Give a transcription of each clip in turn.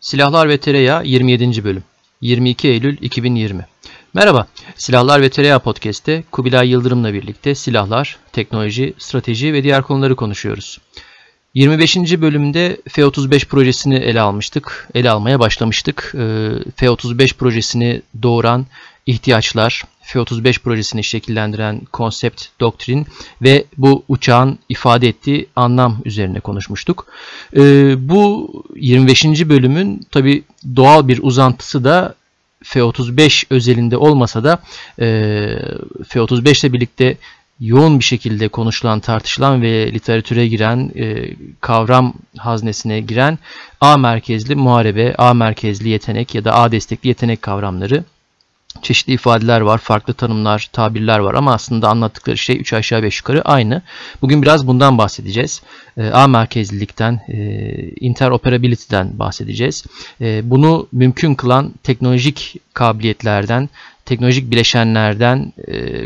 Silahlar ve Tereyağı 27. bölüm 22 Eylül 2020 Merhaba, Silahlar ve Tereyağı Podcast'te Kubilay Yıldırım'la birlikte silahlar, teknoloji, strateji ve diğer konuları konuşuyoruz. 25. bölümde F-35 projesini ele almıştık, ele almaya başlamıştık. Ee, F-35 projesini doğuran ihtiyaçlar, F-35 projesini şekillendiren konsept, doktrin ve bu uçağın ifade ettiği anlam üzerine konuşmuştuk. Ee, bu 25. bölümün tabi doğal bir uzantısı da F-35 özelinde olmasa da e, F-35 ile birlikte yoğun bir şekilde konuşulan, tartışılan ve literatüre giren, e, kavram haznesine giren A merkezli muharebe, A merkezli yetenek ya da A destekli yetenek kavramları çeşitli ifadeler var, farklı tanımlar, tabirler var ama aslında anlattıkları şey 3 aşağı 5 yukarı aynı. Bugün biraz bundan bahsedeceğiz. E, A merkezlilikten, e, interoperability'den bahsedeceğiz. E, bunu mümkün kılan teknolojik kabiliyetlerden, teknolojik bileşenlerden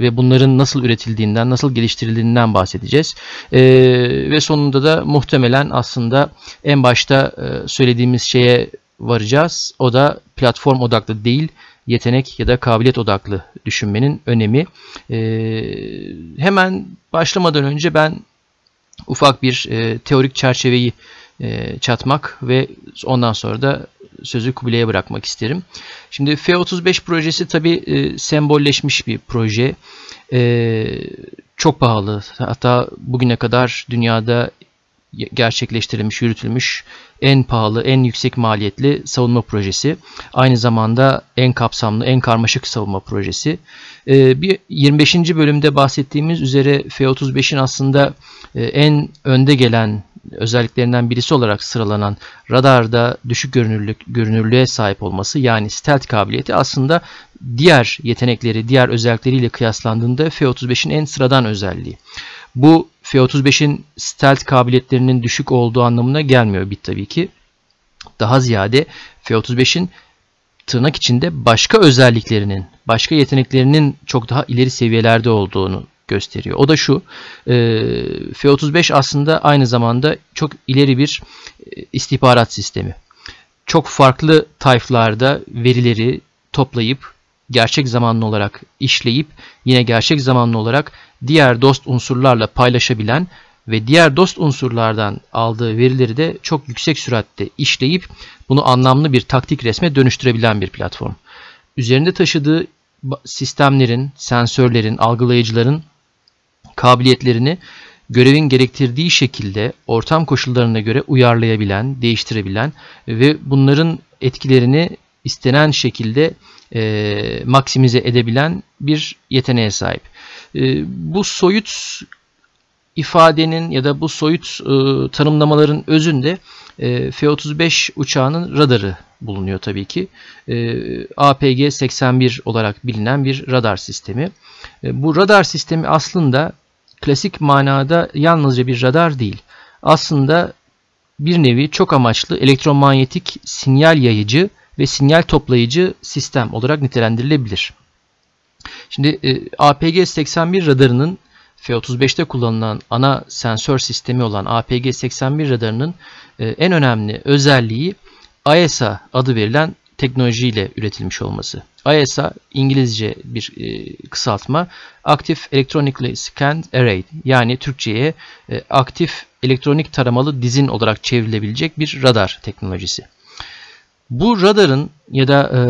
ve bunların nasıl üretildiğinden, nasıl geliştirildiğinden bahsedeceğiz. ve sonunda da muhtemelen aslında en başta söylediğimiz şeye varacağız. O da platform odaklı değil, yetenek ya da kabiliyet odaklı düşünmenin önemi. E, hemen başlamadan önce ben ufak bir e, teorik çerçeveyi e, çatmak ve ondan sonra da sözü Kubilay'a bırakmak isterim. Şimdi F-35 projesi tabi e, sembolleşmiş bir proje. E, çok pahalı. Hatta bugüne kadar dünyada gerçekleştirilmiş, yürütülmüş en pahalı, en yüksek maliyetli savunma projesi. Aynı zamanda en kapsamlı, en karmaşık savunma projesi. Ee, bir 25. bölümde bahsettiğimiz üzere F-35'in aslında e, en önde gelen özelliklerinden birisi olarak sıralanan radarda düşük görünürlük, görünürlüğe sahip olması yani stealth kabiliyeti aslında diğer yetenekleri, diğer özellikleriyle kıyaslandığında F-35'in en sıradan özelliği. Bu F-35'in stealth kabiliyetlerinin düşük olduğu anlamına gelmiyor bit tabii ki. Daha ziyade F-35'in tırnak içinde başka özelliklerinin, başka yeteneklerinin çok daha ileri seviyelerde olduğunu gösteriyor. O da şu, e, F-35 aslında aynı zamanda çok ileri bir e, istihbarat sistemi. Çok farklı tayflarda verileri toplayıp gerçek zamanlı olarak işleyip yine gerçek zamanlı olarak diğer dost unsurlarla paylaşabilen ve diğer dost unsurlardan aldığı verileri de çok yüksek süratte işleyip bunu anlamlı bir taktik resme dönüştürebilen bir platform. Üzerinde taşıdığı sistemlerin, sensörlerin, algılayıcıların kabiliyetlerini görevin gerektirdiği şekilde ortam koşullarına göre uyarlayabilen, değiştirebilen ve bunların etkilerini istenen şekilde e, maksimize edebilen bir yeteneğe sahip. E, bu soyut ifadenin ya da bu soyut e, tanımlamaların özünde e, F-35 uçağının radarı bulunuyor tabii ki. E, APG-81 olarak bilinen bir radar sistemi. E, bu radar sistemi aslında klasik manada yalnızca bir radar değil. Aslında bir nevi çok amaçlı elektromanyetik sinyal yayıcı ve sinyal toplayıcı sistem olarak nitelendirilebilir. Şimdi e, APG-81 radarının F-35'te kullanılan ana sensör sistemi olan APG-81 radarının e, en önemli özelliği AESA adı verilen teknolojiyle üretilmiş olması. AESA İngilizce bir e, kısaltma Active Electronically Scanned Array yani Türkçe'ye e, aktif elektronik taramalı dizin olarak çevrilebilecek bir radar teknolojisi. Bu radarın ya da e,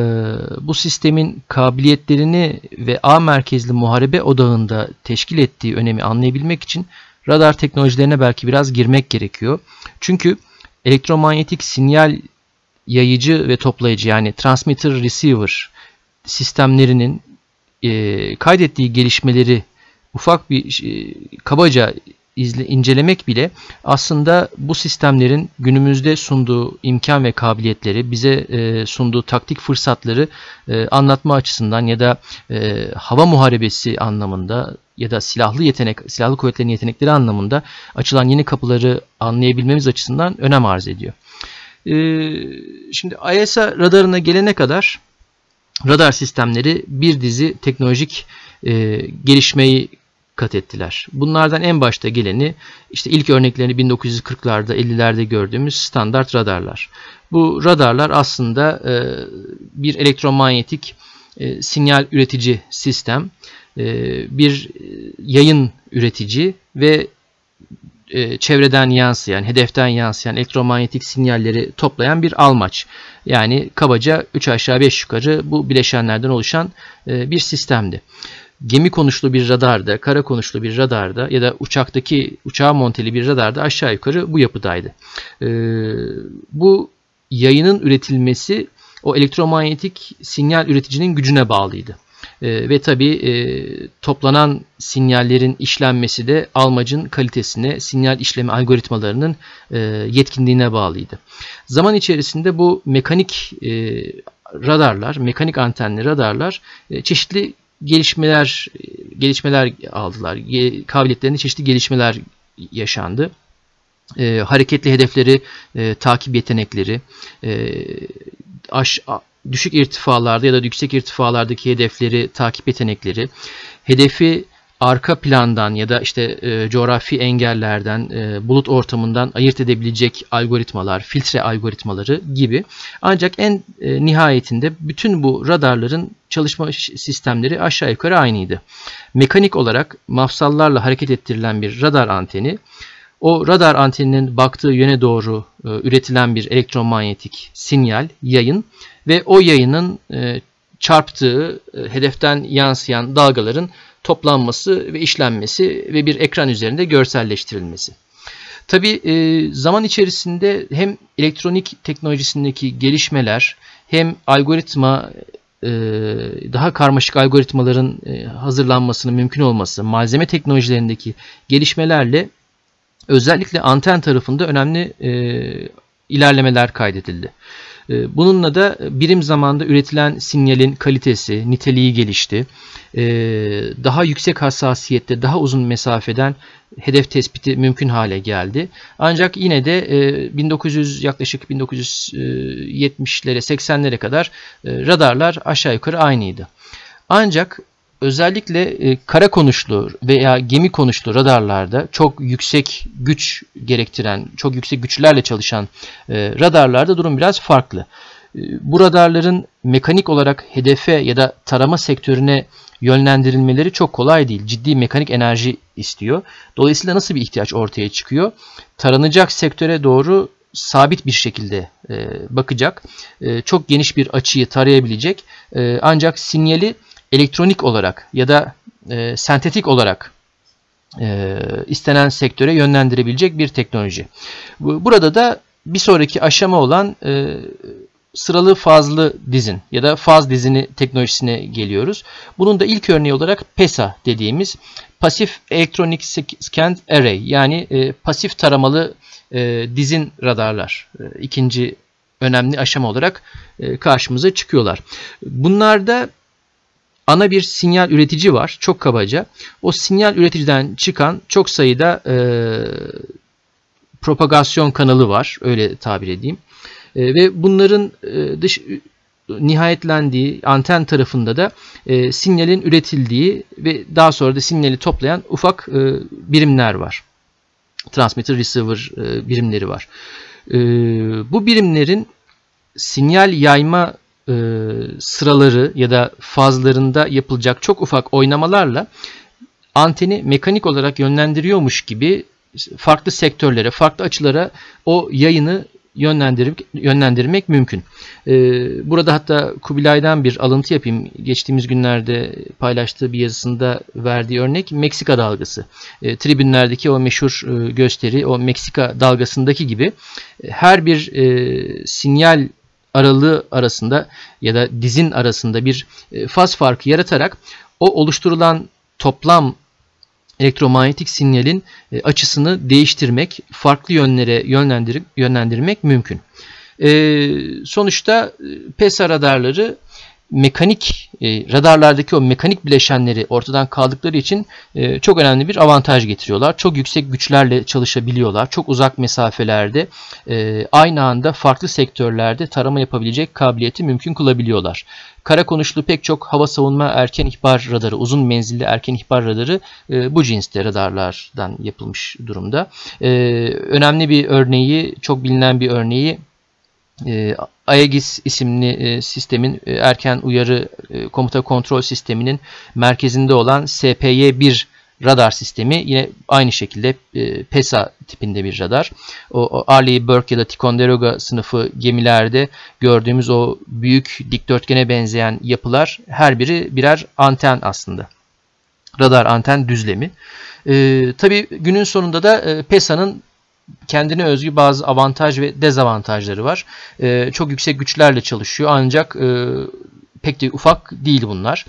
bu sistemin kabiliyetlerini ve A merkezli muharebe odağında teşkil ettiği önemi anlayabilmek için radar teknolojilerine belki biraz girmek gerekiyor. Çünkü elektromanyetik sinyal yayıcı ve toplayıcı yani transmitter receiver sistemlerinin e, kaydettiği gelişmeleri ufak bir e, kabaca izle, incelemek bile aslında bu sistemlerin günümüzde sunduğu imkan ve kabiliyetleri, bize e, sunduğu taktik fırsatları e, anlatma açısından ya da e, hava muharebesi anlamında ya da silahlı yetenek, silahlı kuvvetlerin yetenekleri anlamında açılan yeni kapıları anlayabilmemiz açısından önem arz ediyor. E, şimdi ISA radarına gelene kadar radar sistemleri bir dizi teknolojik e, gelişmeyi kat ettiler. Bunlardan en başta geleni işte ilk örneklerini 1940'larda 50'lerde gördüğümüz standart radarlar. Bu radarlar aslında e, bir elektromanyetik e, sinyal üretici sistem, e, bir yayın üretici ve çevreden yansıyan, hedeften yansıyan elektromanyetik sinyalleri toplayan bir almaç. Yani kabaca 3 aşağı 5 yukarı bu bileşenlerden oluşan bir sistemdi. Gemi konuşlu bir radarda, kara konuşlu bir radarda ya da uçaktaki uçağa monteli bir radarda aşağı yukarı bu yapıdaydı. E, bu yayının üretilmesi o elektromanyetik sinyal üreticinin gücüne bağlıydı. E, ve tabi e, toplanan sinyallerin işlenmesi de almacın kalitesine, sinyal işleme algoritmalarının e, yetkinliğine bağlıydı. Zaman içerisinde bu mekanik e, radarlar, mekanik antenli radarlar e, çeşitli gelişmeler gelişmeler aldılar. Kabiliyetlerinde çeşitli gelişmeler yaşandı. E, hareketli hedefleri, e, takip yetenekleri, e, aş, düşük irtifalarda ya da yüksek irtifalardaki hedefleri, takip yetenekleri, hedefi arka plandan ya da işte e, coğrafi engellerden, e, bulut ortamından ayırt edebilecek algoritmalar, filtre algoritmaları gibi. Ancak en e, nihayetinde bütün bu radarların çalışma sistemleri aşağı yukarı aynıydı. Mekanik olarak mafsallarla hareket ettirilen bir radar anteni, o radar anteninin baktığı yöne doğru e, üretilen bir elektromanyetik sinyal, yayın ve o yayının e, çarptığı e, hedeften yansıyan dalgaların toplanması ve işlenmesi ve bir ekran üzerinde görselleştirilmesi. Tabi e, zaman içerisinde hem elektronik teknolojisindeki gelişmeler hem algoritma e, daha karmaşık algoritmaların e, hazırlanmasının mümkün olması, malzeme teknolojilerindeki gelişmelerle özellikle anten tarafında önemli ilerlemeler kaydedildi. Ee, bununla da birim zamanda üretilen sinyalin kalitesi, niteliği gelişti. Ee, daha yüksek hassasiyette, daha uzun mesafeden hedef tespiti mümkün hale geldi. Ancak yine de 1900 e, yaklaşık 1970'lere 80'lere kadar e, radarlar aşağı yukarı aynıydı. Ancak özellikle e, kara konuşlu veya gemi konuşlu radarlarda çok yüksek güç gerektiren, çok yüksek güçlerle çalışan e, radarlarda durum biraz farklı. E, bu radarların mekanik olarak hedefe ya da tarama sektörüne yönlendirilmeleri çok kolay değil. Ciddi mekanik enerji istiyor. Dolayısıyla nasıl bir ihtiyaç ortaya çıkıyor? Taranacak sektöre doğru sabit bir şekilde bakacak. Çok geniş bir açıyı tarayabilecek. Ancak sinyali elektronik olarak ya da e, sentetik olarak e, istenen sektöre yönlendirebilecek bir teknoloji. Burada da bir sonraki aşama olan e, sıralı fazlı dizin ya da faz dizini teknolojisine geliyoruz. Bunun da ilk örneği olarak PESA dediğimiz pasif Electronic Scanned Array yani e, pasif taramalı e, dizin radarlar. E, ikinci önemli aşama olarak e, karşımıza çıkıyorlar. Bunlarda ana bir sinyal üretici var. Çok kabaca. O sinyal üreticiden çıkan çok sayıda e, propagasyon kanalı var. Öyle tabir edeyim. E, ve bunların e, dış nihayetlendiği anten tarafında da e, sinyalin üretildiği ve daha sonra da sinyali toplayan ufak e, birimler var. Transmitter receiver e, birimleri var. E, bu birimlerin sinyal yayma e, sıraları ya da fazlarında yapılacak çok ufak oynamalarla anteni mekanik olarak yönlendiriyormuş gibi farklı sektörlere, farklı açılara o yayını yönlendirip yönlendirmek mümkün. Ee, burada hatta Kubilay'dan bir alıntı yapayım. Geçtiğimiz günlerde paylaştığı bir yazısında verdiği örnek Meksika dalgası. Ee, tribünlerdeki o meşhur e, gösteri, o Meksika dalgasındaki gibi e, her bir e, sinyal aralığı arasında ya da dizin arasında bir e, faz farkı yaratarak o oluşturulan toplam elektromanyetik sinyalin e, açısını değiştirmek, farklı yönlere yönlendirip yönlendirmek mümkün. E, sonuçta PESA radarları mekanik e, radarlardaki o mekanik bileşenleri ortadan kaldıkları için e, çok önemli bir avantaj getiriyorlar. Çok yüksek güçlerle çalışabiliyorlar. Çok uzak mesafelerde e, aynı anda farklı sektörlerde tarama yapabilecek kabiliyeti mümkün kılabiliyorlar. Kara konuşlu pek çok hava savunma erken ihbar radarı, uzun menzilli erken ihbar radarı e, bu cinste radarlardan yapılmış durumda. E, önemli bir örneği, çok bilinen bir örneği e, Aegis isimli e, sistemin e, erken uyarı komuta kontrol sisteminin merkezinde olan SPY-1 radar sistemi yine aynı şekilde PESA tipinde bir radar. O, Arleigh Burke ya da Ticonderoga sınıfı gemilerde gördüğümüz o büyük dikdörtgene benzeyen yapılar her biri birer anten aslında. Radar anten düzlemi. E, tabii günün sonunda da PESA'nın kendine özgü bazı avantaj ve dezavantajları var. E, çok yüksek güçlerle çalışıyor ancak e, pek de ufak değil bunlar.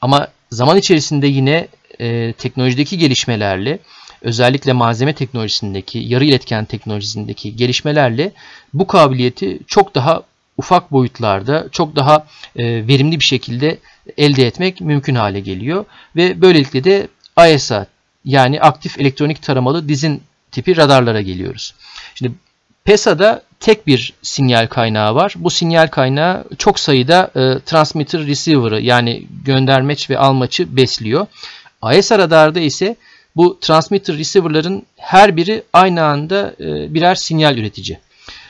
Ama zaman içerisinde yine e, teknolojideki gelişmelerle özellikle malzeme teknolojisindeki, yarı iletken teknolojisindeki gelişmelerle bu kabiliyeti çok daha ufak boyutlarda, çok daha e, verimli bir şekilde elde etmek mümkün hale geliyor. Ve böylelikle de ISA yani aktif elektronik taramalı dizin tipi radarlara geliyoruz. Şimdi PESA'da tek bir sinyal kaynağı var. Bu sinyal kaynağı çok sayıda e, transmitter receiver'ı yani göndermeç ve almaçı besliyor. ISR radarda ise bu transmitter receiver'ların her biri aynı anda e, birer sinyal üretici.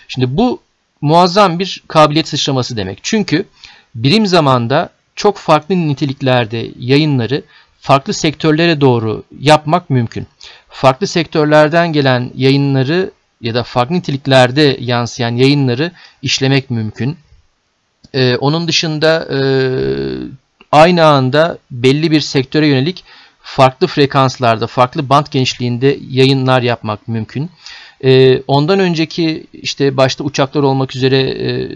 Şimdi bu muazzam bir kabiliyet sıçraması demek. Çünkü birim zamanda çok farklı niteliklerde yayınları farklı sektörlere doğru yapmak mümkün. Farklı sektörlerden gelen yayınları ya da farklı niteliklerde yansıyan yayınları işlemek mümkün. Ee, onun dışında e, aynı anda belli bir sektöre yönelik farklı frekanslarda, farklı band genişliğinde yayınlar yapmak mümkün. Ee, ondan önceki işte başta uçaklar olmak üzere e,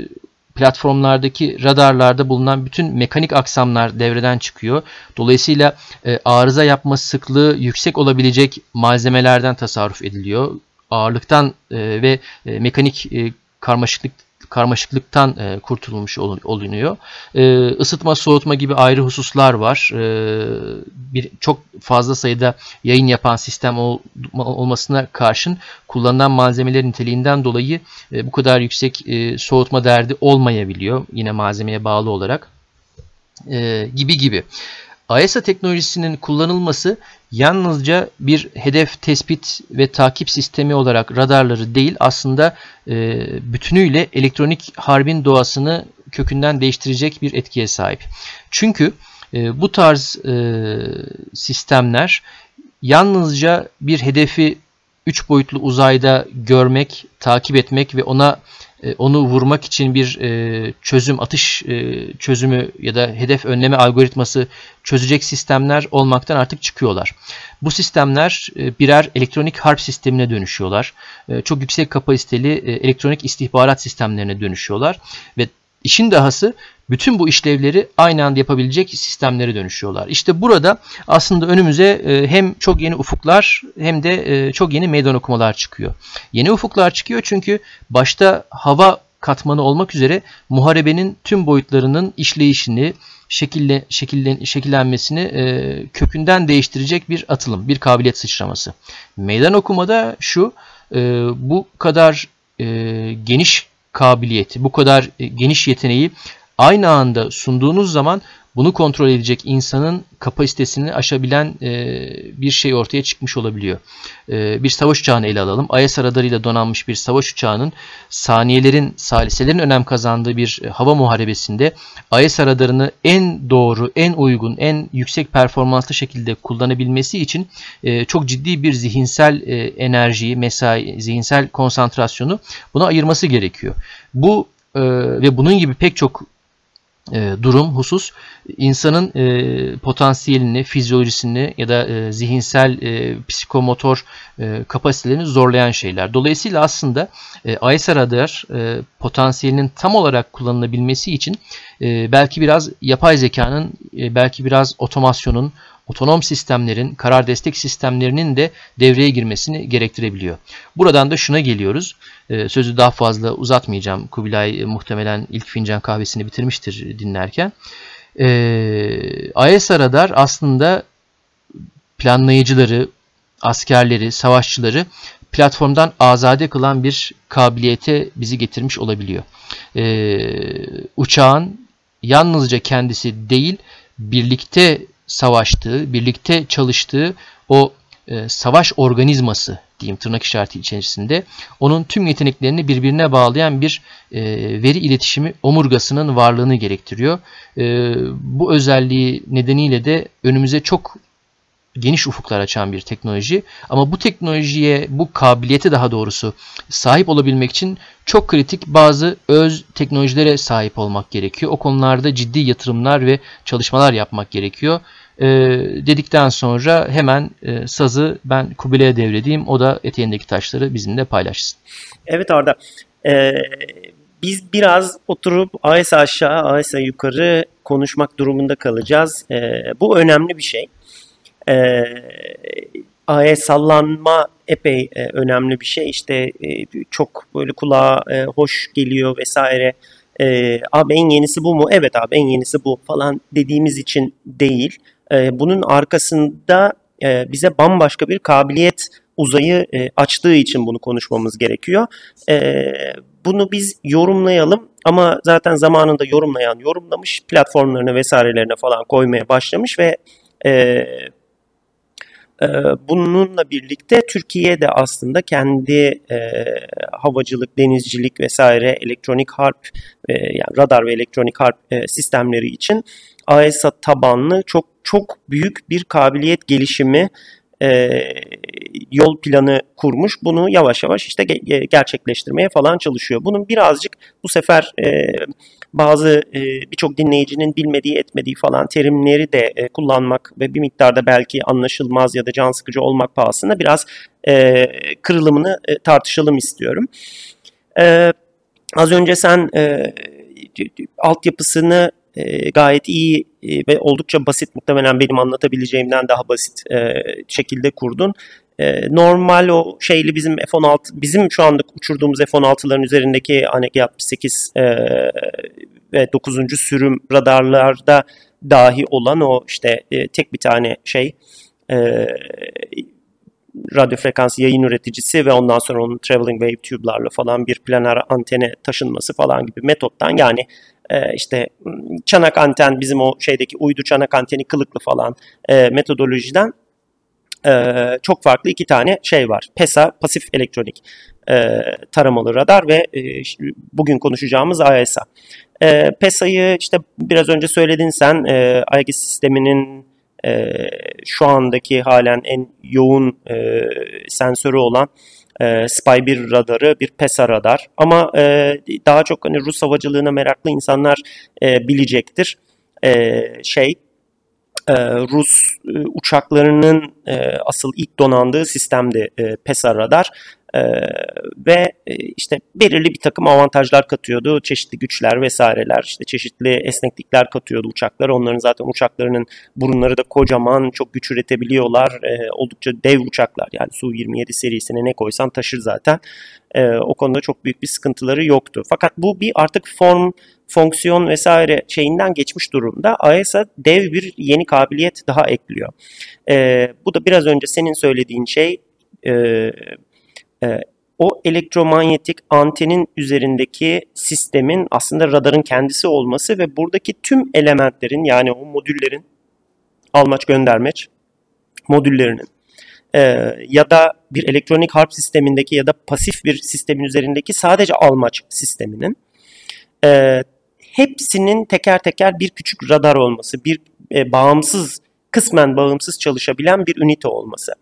platformlardaki radarlarda bulunan bütün mekanik aksamlar devreden çıkıyor. Dolayısıyla e, arıza yapma sıklığı yüksek olabilecek malzemelerden tasarruf ediliyor. Ağırlıktan e, ve e, mekanik e, karmaşıklık karmaşıklıktan e, kurtulmuş olunuyor. E, ısıtma, soğutma gibi ayrı hususlar var. E, bir çok fazla sayıda yayın yapan sistem ol, olmasına karşın kullanılan malzemelerin niteliğinden dolayı e, bu kadar yüksek e, soğutma derdi olmayabiliyor. Yine malzemeye bağlı olarak e, gibi gibi. AESA teknolojisinin kullanılması yalnızca bir hedef tespit ve takip sistemi olarak radarları değil aslında e, bütünüyle elektronik harbin doğasını kökünden değiştirecek bir etkiye sahip. Çünkü e, bu tarz e, sistemler yalnızca bir hedefi üç boyutlu uzayda görmek, takip etmek ve ona onu vurmak için bir e, çözüm, atış e, çözümü ya da hedef önleme algoritması çözecek sistemler olmaktan artık çıkıyorlar. Bu sistemler birer elektronik harp sistemine dönüşüyorlar. Çok yüksek kapasiteli elektronik istihbarat sistemlerine dönüşüyorlar ve işin dahası bütün bu işlevleri aynı anda yapabilecek sistemlere dönüşüyorlar. İşte burada aslında önümüze hem çok yeni ufuklar hem de çok yeni meydan okumalar çıkıyor. Yeni ufuklar çıkıyor çünkü başta hava katmanı olmak üzere muharebenin tüm boyutlarının işleyişini, şekille, şekillen, şekillenmesini e, kökünden değiştirecek bir atılım, bir kabiliyet sıçraması. Meydan okumada şu, e, bu kadar e, geniş kabiliyeti, bu kadar e, geniş yeteneği aynı anda sunduğunuz zaman bunu kontrol edecek insanın kapasitesini aşabilen e, bir şey ortaya çıkmış olabiliyor. E, bir savaş uçağını ele alalım. IS radarıyla donanmış bir savaş uçağının saniyelerin, saliselerin önem kazandığı bir e, hava muharebesinde IS radarını en doğru, en uygun, en yüksek performanslı şekilde kullanabilmesi için e, çok ciddi bir zihinsel e, enerjiyi, mesai, zihinsel konsantrasyonu buna ayırması gerekiyor. Bu e, ve bunun gibi pek çok e, durum, husus insanın e, potansiyelini, fizyolojisini ya da e, zihinsel e, psikomotor e, kapasitelerini zorlayan şeyler. Dolayısıyla aslında e, ISR radar e, potansiyelinin tam olarak kullanılabilmesi için e, belki biraz yapay zekanın, e, belki biraz otomasyonun, otonom sistemlerin, karar destek sistemlerinin de devreye girmesini gerektirebiliyor. Buradan da şuna geliyoruz. E, sözü daha fazla uzatmayacağım. Kubilay e, muhtemelen ilk fincan kahvesini bitirmiştir dinlerken. E, AESA radar aslında planlayıcıları, askerleri, savaşçıları platformdan azade kılan bir kabiliyete bizi getirmiş olabiliyor. Ee, uçağın yalnızca kendisi değil, birlikte savaştığı, birlikte çalıştığı o e, savaş organizması diyeyim tırnak işareti içerisinde onun tüm yeteneklerini birbirine bağlayan bir e, veri iletişimi omurgasının varlığını gerektiriyor. E, bu özelliği nedeniyle de önümüze çok geniş ufuklar açan bir teknoloji. Ama bu teknolojiye, bu kabiliyete daha doğrusu sahip olabilmek için çok kritik bazı öz teknolojilere sahip olmak gerekiyor. O konularda ciddi yatırımlar ve çalışmalar yapmak gerekiyor. Ee, dedikten sonra hemen e, sazı ben Kubilay'a devredeyim. O da eteğindeki taşları bizimle paylaşsın. Evet Arda. Ee, biz biraz oturup AES aşağı, AES yukarı konuşmak durumunda kalacağız. Ee, bu önemli bir şey e, aya sallanma epey e, önemli bir şey. İşte e, çok böyle kulağa e, hoş geliyor vesaire. E, abi en yenisi bu mu? Evet abi en yenisi bu falan dediğimiz için değil. E, bunun arkasında e, bize bambaşka bir kabiliyet uzayı e, açtığı için bunu konuşmamız gerekiyor. E, bunu biz yorumlayalım ama zaten zamanında yorumlayan yorumlamış platformlarına vesairelerine falan koymaya başlamış ve e, ee, bununla birlikte Türkiye de aslında kendi e, havacılık, denizcilik vesaire elektronik harp e, yani radar ve elektronik harp e, sistemleri için AESA tabanlı çok çok büyük bir kabiliyet gelişimi yol planı kurmuş. Bunu yavaş yavaş işte ge- gerçekleştirmeye falan çalışıyor. Bunun birazcık bu sefer bazı e, birçok dinleyicinin bilmediği etmediği falan terimleri de e, kullanmak ve bir miktarda belki anlaşılmaz ya da can sıkıcı olmak pahasına biraz e, kırılımını e, tartışalım istiyorum. E, az önce sen e, altyapısını e, gayet iyi e, ve oldukça basit muhtemelen benim anlatabileceğimden daha basit e, şekilde kurdun. E, normal o şeyli bizim F-16 bizim şu anda uçurduğumuz F-16'ların üzerindeki Aneki 68 e, ve 9. sürüm radarlarda dahi olan o işte e, tek bir tane şey e, radyo frekansı yayın üreticisi ve ondan sonra onun traveling wave tube'larla falan bir planer antene taşınması falan gibi metottan yani e, işte çanak anten bizim o şeydeki uydu çanak anteni kılıklı falan e, metodolojiden e, çok farklı iki tane şey var. PESA, pasif elektronik e, taramalı radar ve e, bugün konuşacağımız AESA. E, PESA'yı işte biraz önce söyledin sen e, AEGIS sisteminin e, şu andaki halen en yoğun e, sensörü olan e, Spy 1 radarı bir PESA radar. Ama e, daha çok hani Rus havacılığına meraklı insanlar e, bilecektir. E, şey e, Rus e, uçaklarının e, asıl ilk donandığı sistemdi e, PESA radar. Ee, ve e, işte belirli bir takım avantajlar katıyordu. Çeşitli güçler vesaireler, işte çeşitli esneklikler katıyordu uçaklar. Onların zaten uçaklarının burunları da kocaman, çok güç üretebiliyorlar. Ee, oldukça dev uçaklar yani Su-27 serisine ne koysan taşır zaten. Ee, o konuda çok büyük bir sıkıntıları yoktu. Fakat bu bir artık form, fonksiyon vesaire şeyinden geçmiş durumda. AESA dev bir yeni kabiliyet daha ekliyor. Ee, bu da biraz önce senin söylediğin şey e, e, o elektromanyetik antenin üzerindeki sistemin aslında radarın kendisi olması ve buradaki tüm elementlerin yani o modüllerin almaç göndermeç modüllerinin e, ya da bir elektronik harp sistemindeki ya da pasif bir sistemin üzerindeki sadece almaç sisteminin e, hepsinin teker teker bir küçük radar olması, bir e, bağımsız kısmen bağımsız çalışabilen bir ünite olması.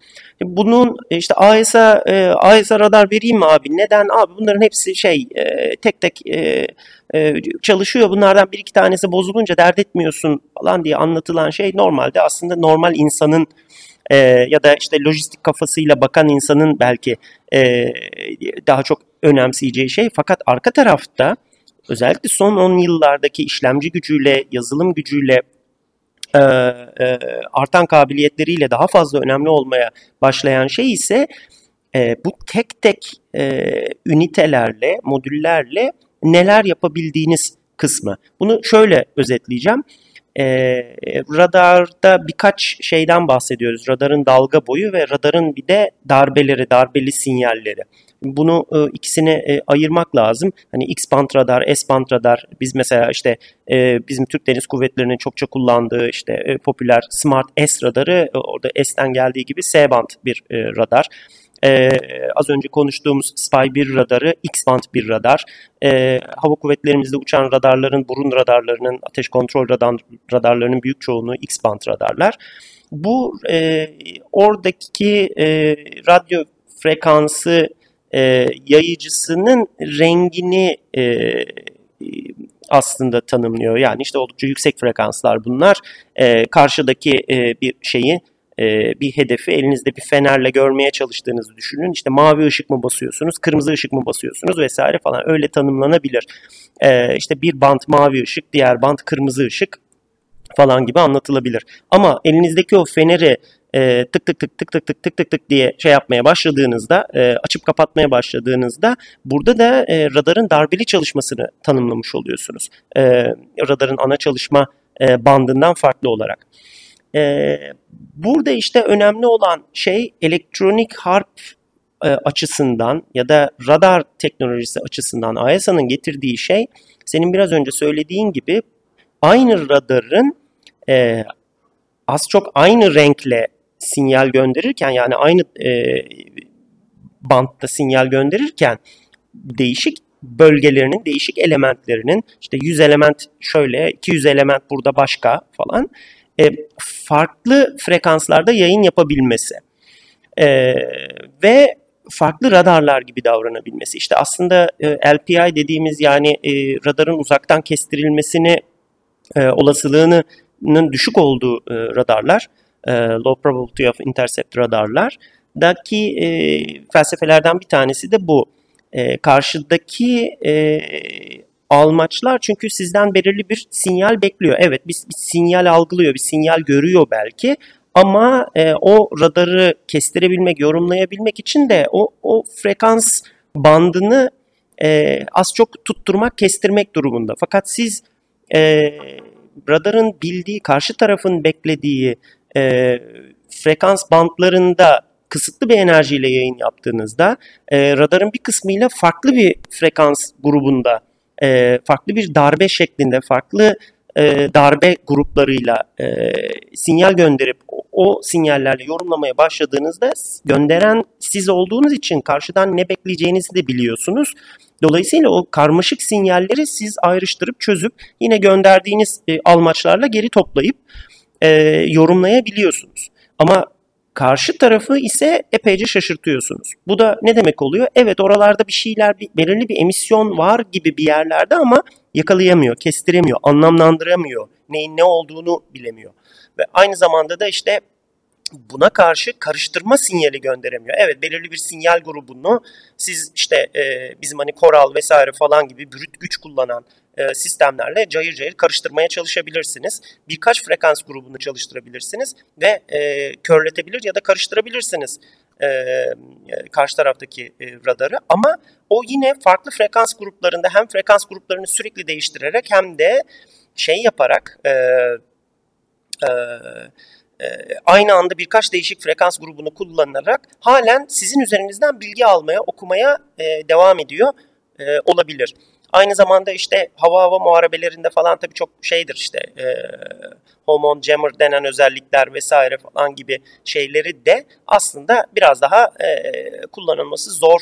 Bunun e, işte AES'a e, AES'a radar vereyim mi abi? Neden? Abi bunların hepsi şey e, tek tek e, e, çalışıyor. Bunlardan bir iki tanesi bozulunca dert etmiyorsun falan diye anlatılan şey normalde aslında normal insanın e, ya da işte lojistik kafasıyla bakan insanın belki e, daha çok önemseyeceği şey. Fakat arka tarafta özellikle son 10 yıllardaki işlemci gücüyle, yazılım gücüyle e, e, artan kabiliyetleriyle daha fazla önemli olmaya başlayan şey ise e, bu tek tek e, ünitelerle, modüllerle neler yapabildiğiniz kısmı. Bunu şöyle özetleyeceğim. E, radarda birkaç şeyden bahsediyoruz. Radarın dalga boyu ve radarın bir de darbeleri, darbeli sinyalleri. Bunu e, ikisini e, ayırmak lazım. Hani X band radar, S band radar. Biz mesela işte e, bizim Türk Deniz Kuvvetleri'nin çokça kullandığı işte e, popüler Smart S radarı e, orada S'ten geldiği gibi S band bir e, radar. Ee, az önce konuştuğumuz Spy-1 radarı X-band bir radar. Ee, hava kuvvetlerimizde uçan radarların, burun radarlarının, ateş kontrol radar, radarlarının büyük çoğunluğu X-band radarlar. Bu e, oradaki e, radyo frekansı e, yayıcısının rengini e, aslında tanımlıyor. Yani işte oldukça yüksek frekanslar bunlar. E, karşıdaki e, bir şeyi e, bir hedefi elinizde bir fenerle görmeye çalıştığınızı düşünün. İşte mavi ışık mı basıyorsunuz, kırmızı ışık mı basıyorsunuz vesaire falan öyle tanımlanabilir. E, işte bir bant mavi ışık, diğer bant kırmızı ışık falan gibi anlatılabilir. Ama elinizdeki o feneri e, tık tık tık tık tık tık tık tık tık diye şey yapmaya başladığınızda, e, açıp kapatmaya başladığınızda burada da e, radarın darbeli çalışmasını tanımlamış oluyorsunuz. E, radarın ana çalışma e, bandından farklı olarak. E, burada işte önemli olan şey elektronik harp e, açısından ya da radar teknolojisi açısından AESA'nın getirdiği şey senin biraz önce söylediğin gibi aynı radarın e, az çok aynı renkle sinyal gönderirken yani aynı e, bantta sinyal gönderirken değişik bölgelerinin, değişik elementlerinin işte 100 element şöyle, 200 element burada başka falan e, farklı frekanslarda yayın yapabilmesi e, ve farklı radarlar gibi davranabilmesi. İşte aslında e, LPI dediğimiz yani e, radarın uzaktan kestirilmesini e, olasılığının düşük olduğu e, radarlar, e, low probability of intercept radarlar daki e, felsefelerden bir tanesi de bu. E, karşıdaki e, almaçlar çünkü sizden belirli bir sinyal bekliyor. Evet bir, bir sinyal algılıyor, bir sinyal görüyor belki ama e, o radarı kestirebilmek, yorumlayabilmek için de o, o frekans bandını e, az çok tutturmak, kestirmek durumunda. Fakat siz e, radarın bildiği, karşı tarafın beklediği e, frekans bantlarında kısıtlı bir enerjiyle yayın yaptığınızda e, radarın bir kısmıyla farklı bir frekans grubunda e, farklı bir darbe şeklinde, farklı e, darbe gruplarıyla e, sinyal gönderip o, o sinyallerle yorumlamaya başladığınızda gönderen siz olduğunuz için karşıdan ne bekleyeceğinizi de biliyorsunuz. Dolayısıyla o karmaşık sinyalleri siz ayrıştırıp çözüp yine gönderdiğiniz e, almaçlarla geri toplayıp e, yorumlayabiliyorsunuz. Ama Karşı tarafı ise epeyce şaşırtıyorsunuz. Bu da ne demek oluyor? Evet oralarda bir şeyler, bir, belirli bir emisyon var gibi bir yerlerde ama yakalayamıyor, kestiremiyor, anlamlandıramıyor. Neyin ne olduğunu bilemiyor. Ve aynı zamanda da işte buna karşı karıştırma sinyali gönderemiyor. Evet belirli bir sinyal grubunu siz işte e, bizim hani koral vesaire falan gibi brüt güç kullanan e, sistemlerle cayır cayır karıştırmaya çalışabilirsiniz. Birkaç frekans grubunu çalıştırabilirsiniz ve e, körletebilir ya da karıştırabilirsiniz e, e, karşı taraftaki e, radarı ama o yine farklı frekans gruplarında hem frekans gruplarını sürekli değiştirerek hem de şey yaparak e, e, e aynı anda birkaç değişik frekans grubunu kullanarak halen sizin üzerinizden bilgi almaya, okumaya devam ediyor olabilir. Aynı zamanda işte hava hava muharebelerinde falan tabii çok şeydir işte e, hormon jammer denen özellikler vesaire falan gibi şeyleri de aslında biraz daha e, kullanılması zor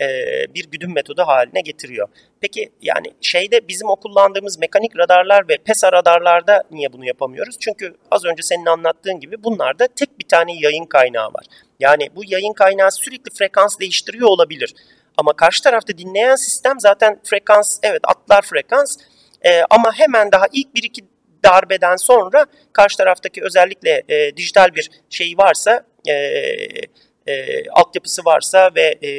e, bir güdüm metodu haline getiriyor. Peki yani şeyde bizim o kullandığımız mekanik radarlar ve PESA radarlarda niye bunu yapamıyoruz? Çünkü az önce senin anlattığın gibi bunlarda tek bir tane yayın kaynağı var. Yani bu yayın kaynağı sürekli frekans değiştiriyor olabilir. Ama karşı tarafta dinleyen sistem zaten frekans, evet atlar frekans. E, ama hemen daha ilk bir iki darbeden sonra karşı taraftaki özellikle e, dijital bir şey varsa, e, e, altyapısı varsa ve e,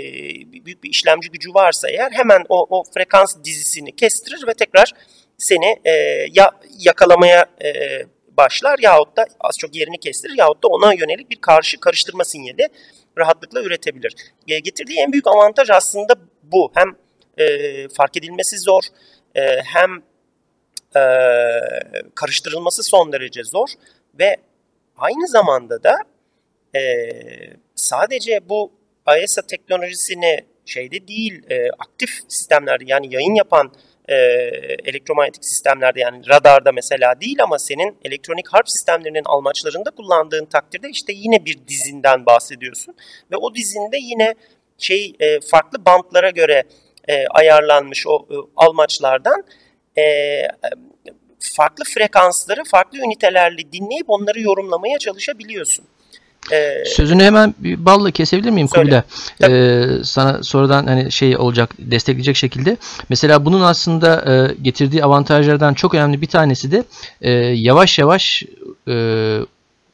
büyük bir işlemci gücü varsa eğer hemen o, o frekans dizisini kestirir ve tekrar seni e, ya yakalamaya e, başlar yahut da az çok yerini kestirir yahut da ona yönelik bir karşı karıştırma sinyali rahatlıkla üretebilir. E, getirdiği en büyük avantaj aslında bu. Hem e, fark edilmesi zor e, hem e, karıştırılması son derece zor ve aynı zamanda da e, sadece bu ISA teknolojisini şeyde değil e, aktif sistemlerde yani yayın yapan e, elektromanyetik sistemlerde yani radarda mesela değil ama senin elektronik harp sistemlerinin almaçlarında kullandığın takdirde işte yine bir dizinden bahsediyorsun ve o dizinde yine şey e, farklı bantlara göre e, ayarlanmış o e, almaçlardan e, farklı frekansları farklı ünitelerle dinleyip onları yorumlamaya çalışabiliyorsun. Ee, Sözünü hemen bir balla kesebilir miyim Kubilay? Ee, sana sonradan hani şey olacak destekleyecek şekilde. Mesela bunun aslında e, getirdiği avantajlardan çok önemli bir tanesi de e, yavaş yavaş e,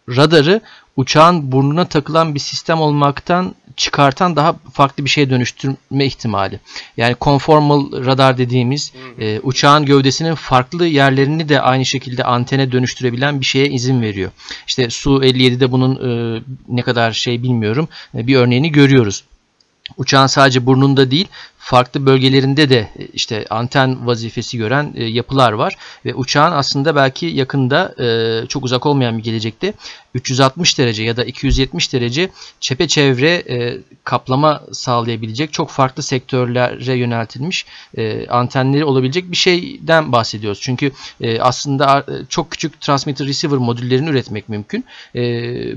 radarı uçağın burnuna takılan bir sistem olmaktan çıkartan daha farklı bir şeye dönüştürme ihtimali. Yani conformal radar dediğimiz e, uçağın gövdesinin farklı yerlerini de aynı şekilde antene dönüştürebilen bir şeye izin veriyor. İşte Su-57'de bunun e, ne kadar şey bilmiyorum e, bir örneğini görüyoruz. Uçağın sadece burnunda değil farklı bölgelerinde de e, işte anten vazifesi gören e, yapılar var ve uçağın aslında belki yakında e, çok uzak olmayan bir gelecekte 360 derece ya da 270 derece çepeçevre kaplama sağlayabilecek çok farklı sektörlere yöneltilmiş antenleri olabilecek bir şeyden bahsediyoruz. Çünkü aslında çok küçük transmitter receiver modüllerini üretmek mümkün.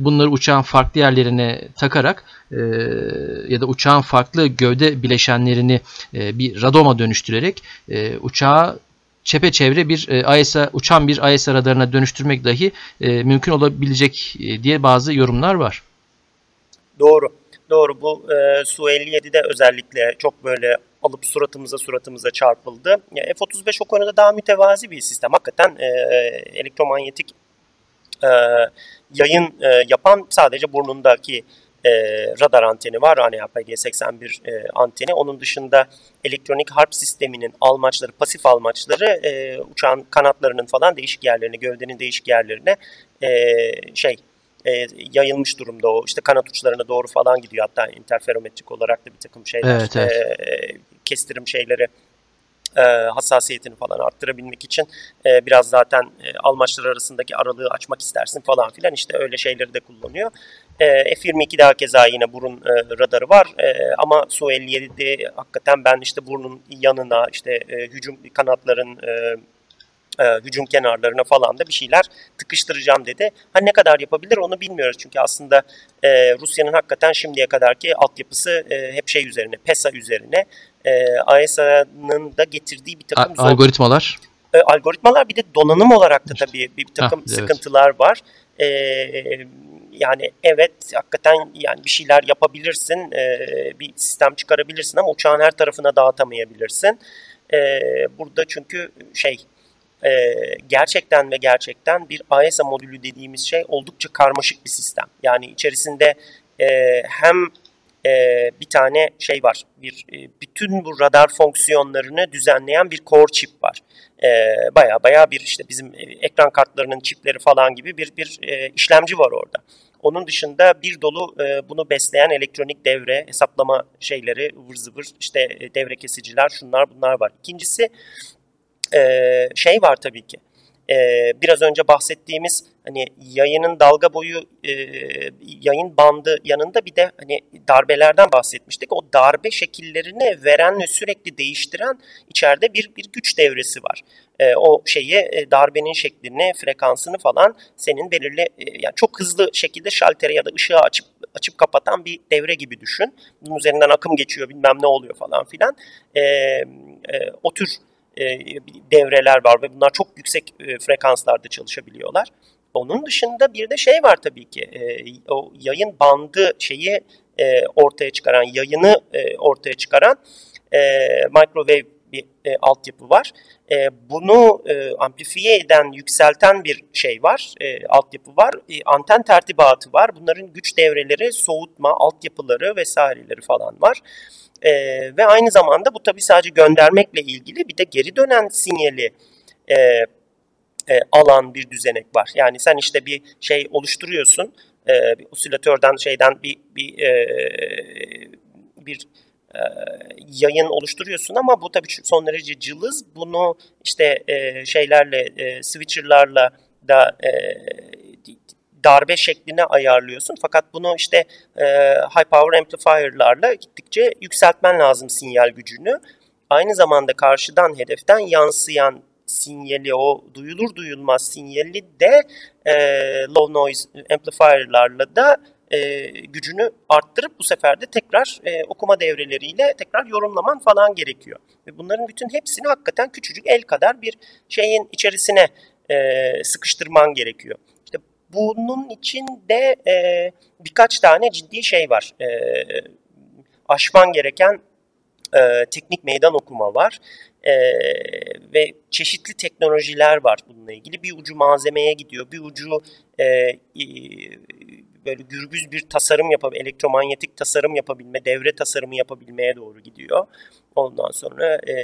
Bunları uçağın farklı yerlerine takarak ya da uçağın farklı gövde bileşenlerini e, bir radoma dönüştürerek e, uçağı çepeçevre bir e, ISA uçan bir ISA radarına dönüştürmek dahi e, mümkün olabilecek e, diye bazı yorumlar var. Doğru. Doğru. Bu e, Su-57'de özellikle çok böyle alıp suratımıza suratımıza çarpıldı. F-35 o konuda daha mütevazi bir sistem. Hakikaten e, elektromanyetik e, yayın e, yapan sadece burnundaki e, radar anteni var. Hani APG-81 e, anteni. Onun dışında elektronik harp sisteminin almaçları, pasif almaçları e, uçağın kanatlarının falan değişik yerlerine, gövdenin değişik yerlerine e, şey e, yayılmış durumda o. işte kanat uçlarına doğru falan gidiyor. Hatta interferometrik olarak da bir takım şeyler, evet, evet. E, kestirim şeyleri e, hassasiyetini falan arttırabilmek için e, biraz zaten e, almaçlar arasındaki aralığı açmak istersin falan filan işte öyle şeyleri de kullanıyor. E, F-22'de hakeza yine burun e, radarı var e, ama Su-57'de hakikaten ben işte burnun yanına işte e, hücum kanatların e, e, hücum kenarlarına falan da bir şeyler tıkıştıracağım dedi. Ha ne kadar yapabilir onu bilmiyoruz çünkü aslında e, Rusya'nın hakikaten şimdiye kadarki altyapısı e, hep şey üzerine, PESA üzerine. E, AESA'nın da getirdiği bir takım... A- algoritmalar. E, algoritmalar bir de donanım olarak da tabii bir, bir takım ha, evet. sıkıntılar var. E, yani evet hakikaten yani bir şeyler yapabilirsin, e, bir sistem çıkarabilirsin ama uçağın her tarafına dağıtamayabilirsin. E, burada çünkü şey e, gerçekten ve gerçekten bir AESA modülü dediğimiz şey oldukça karmaşık bir sistem. Yani içerisinde e, hem e, bir tane şey var, bir e, bütün bu radar fonksiyonlarını düzenleyen bir core chip var. E, baya baya bir işte bizim ekran kartlarının çipleri falan gibi bir bir işlemci var orada. Onun dışında bir dolu bunu besleyen elektronik devre, hesaplama şeyleri, ıvır zıvır işte devre kesiciler, şunlar bunlar var. İkincisi şey var tabii ki. E, biraz önce bahsettiğimiz hani yayının dalga boyu e, yayın bandı yanında bir de hani darbelerden bahsetmiştik. O darbe şekillerini veren ve sürekli değiştiren içeride bir bir güç devresi var. E, o şeyi e, darbenin şeklini, frekansını falan senin belirli e, yani çok hızlı şekilde şaltere ya da ışığı açıp açıp kapatan bir devre gibi düşün. Bunun üzerinden akım geçiyor bilmem ne oluyor falan filan. E, e, o tür e, devreler var ve bunlar çok yüksek e, frekanslarda çalışabiliyorlar. Onun dışında bir de şey var tabii ki e, o yayın bandı şeyi ortaya çıkaran, yayını ortaya çıkaran e, microwave bir altyapı var. Bunu e, amplifiye eden, yükselten bir şey var, e, altyapı var. Anten tertibatı var. Bunların güç devreleri, soğutma, altyapıları vesaireleri falan var. E, ve aynı zamanda bu tabii sadece göndermekle ilgili bir de geri dönen sinyali e, e, alan bir düzenek var. Yani sen işte bir şey oluşturuyorsun, e, bir osilatörden şeyden bir bir e, bir e, yayın oluşturuyorsun ama bu tabii son derece cılız. Bunu işte e, şeylerle, e, switcherlarla da e, darbe şekline ayarlıyorsun. Fakat bunu işte e, high power amplifier'larla gittikçe yükseltmen lazım sinyal gücünü. Aynı zamanda karşıdan hedeften yansıyan sinyali o duyulur duyulmaz sinyali de e, low noise amplifier'larla da e, gücünü arttırıp bu sefer de tekrar e, okuma devreleriyle tekrar yorumlaman falan gerekiyor. Ve bunların bütün hepsini hakikaten küçücük el kadar bir şeyin içerisine e, sıkıştırman gerekiyor. Bunun için de e, birkaç tane ciddi şey var. E, aşman gereken e, teknik meydan okuma var. E, ve çeşitli teknolojiler var bununla ilgili. Bir ucu malzemeye gidiyor, bir ucu e, e, böyle gürbüz bir tasarım yapıp elektromanyetik tasarım yapabilme, devre tasarımı yapabilmeye doğru gidiyor. Ondan sonra e,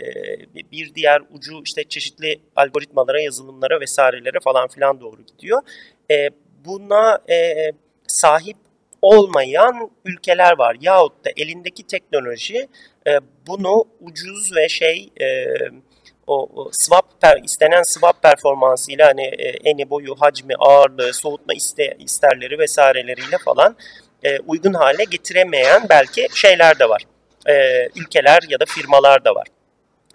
bir diğer ucu işte çeşitli algoritmalara, yazılımlara vesairelere falan filan doğru gidiyor. E, buna e, sahip olmayan ülkeler var. Yahut da elindeki teknoloji e, bunu ucuz ve şey e, o, swap per, istenen swap performansıyla hani e, eni boyu, hacmi, ağırlığı, soğutma iste, isterleri vesaireleriyle falan e, uygun hale getiremeyen belki şeyler de var. E, ülkeler ya da firmalar da var.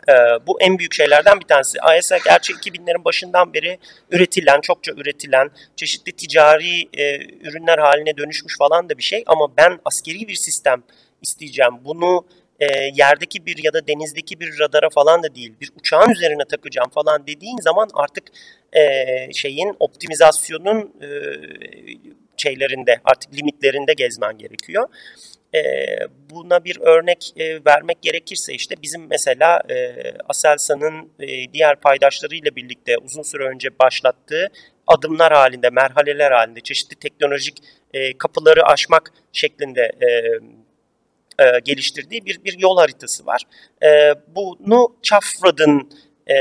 E, bu en büyük şeylerden bir tanesi. ISA gerçi 2000'lerin başından beri üretilen, çokça üretilen, çeşitli ticari e, ürünler haline dönüşmüş falan da bir şey. Ama ben askeri bir sistem isteyeceğim. Bunu e, yerdeki bir ya da denizdeki bir radara falan da değil, bir uçağın üzerine takacağım falan dediğin zaman artık e, şeyin optimizasyonun e, şeylerinde artık limitlerinde gezmen gerekiyor. E, buna bir örnek e, vermek gerekirse işte bizim mesela e, Aselsan'ın e, diğer paydaşlarıyla birlikte uzun süre önce başlattığı adımlar halinde, merhaleler halinde çeşitli teknolojik e, kapıları aşmak şeklinde e, e, geliştirdiği bir, bir yol haritası var. E, bunu Chafrad'ın e,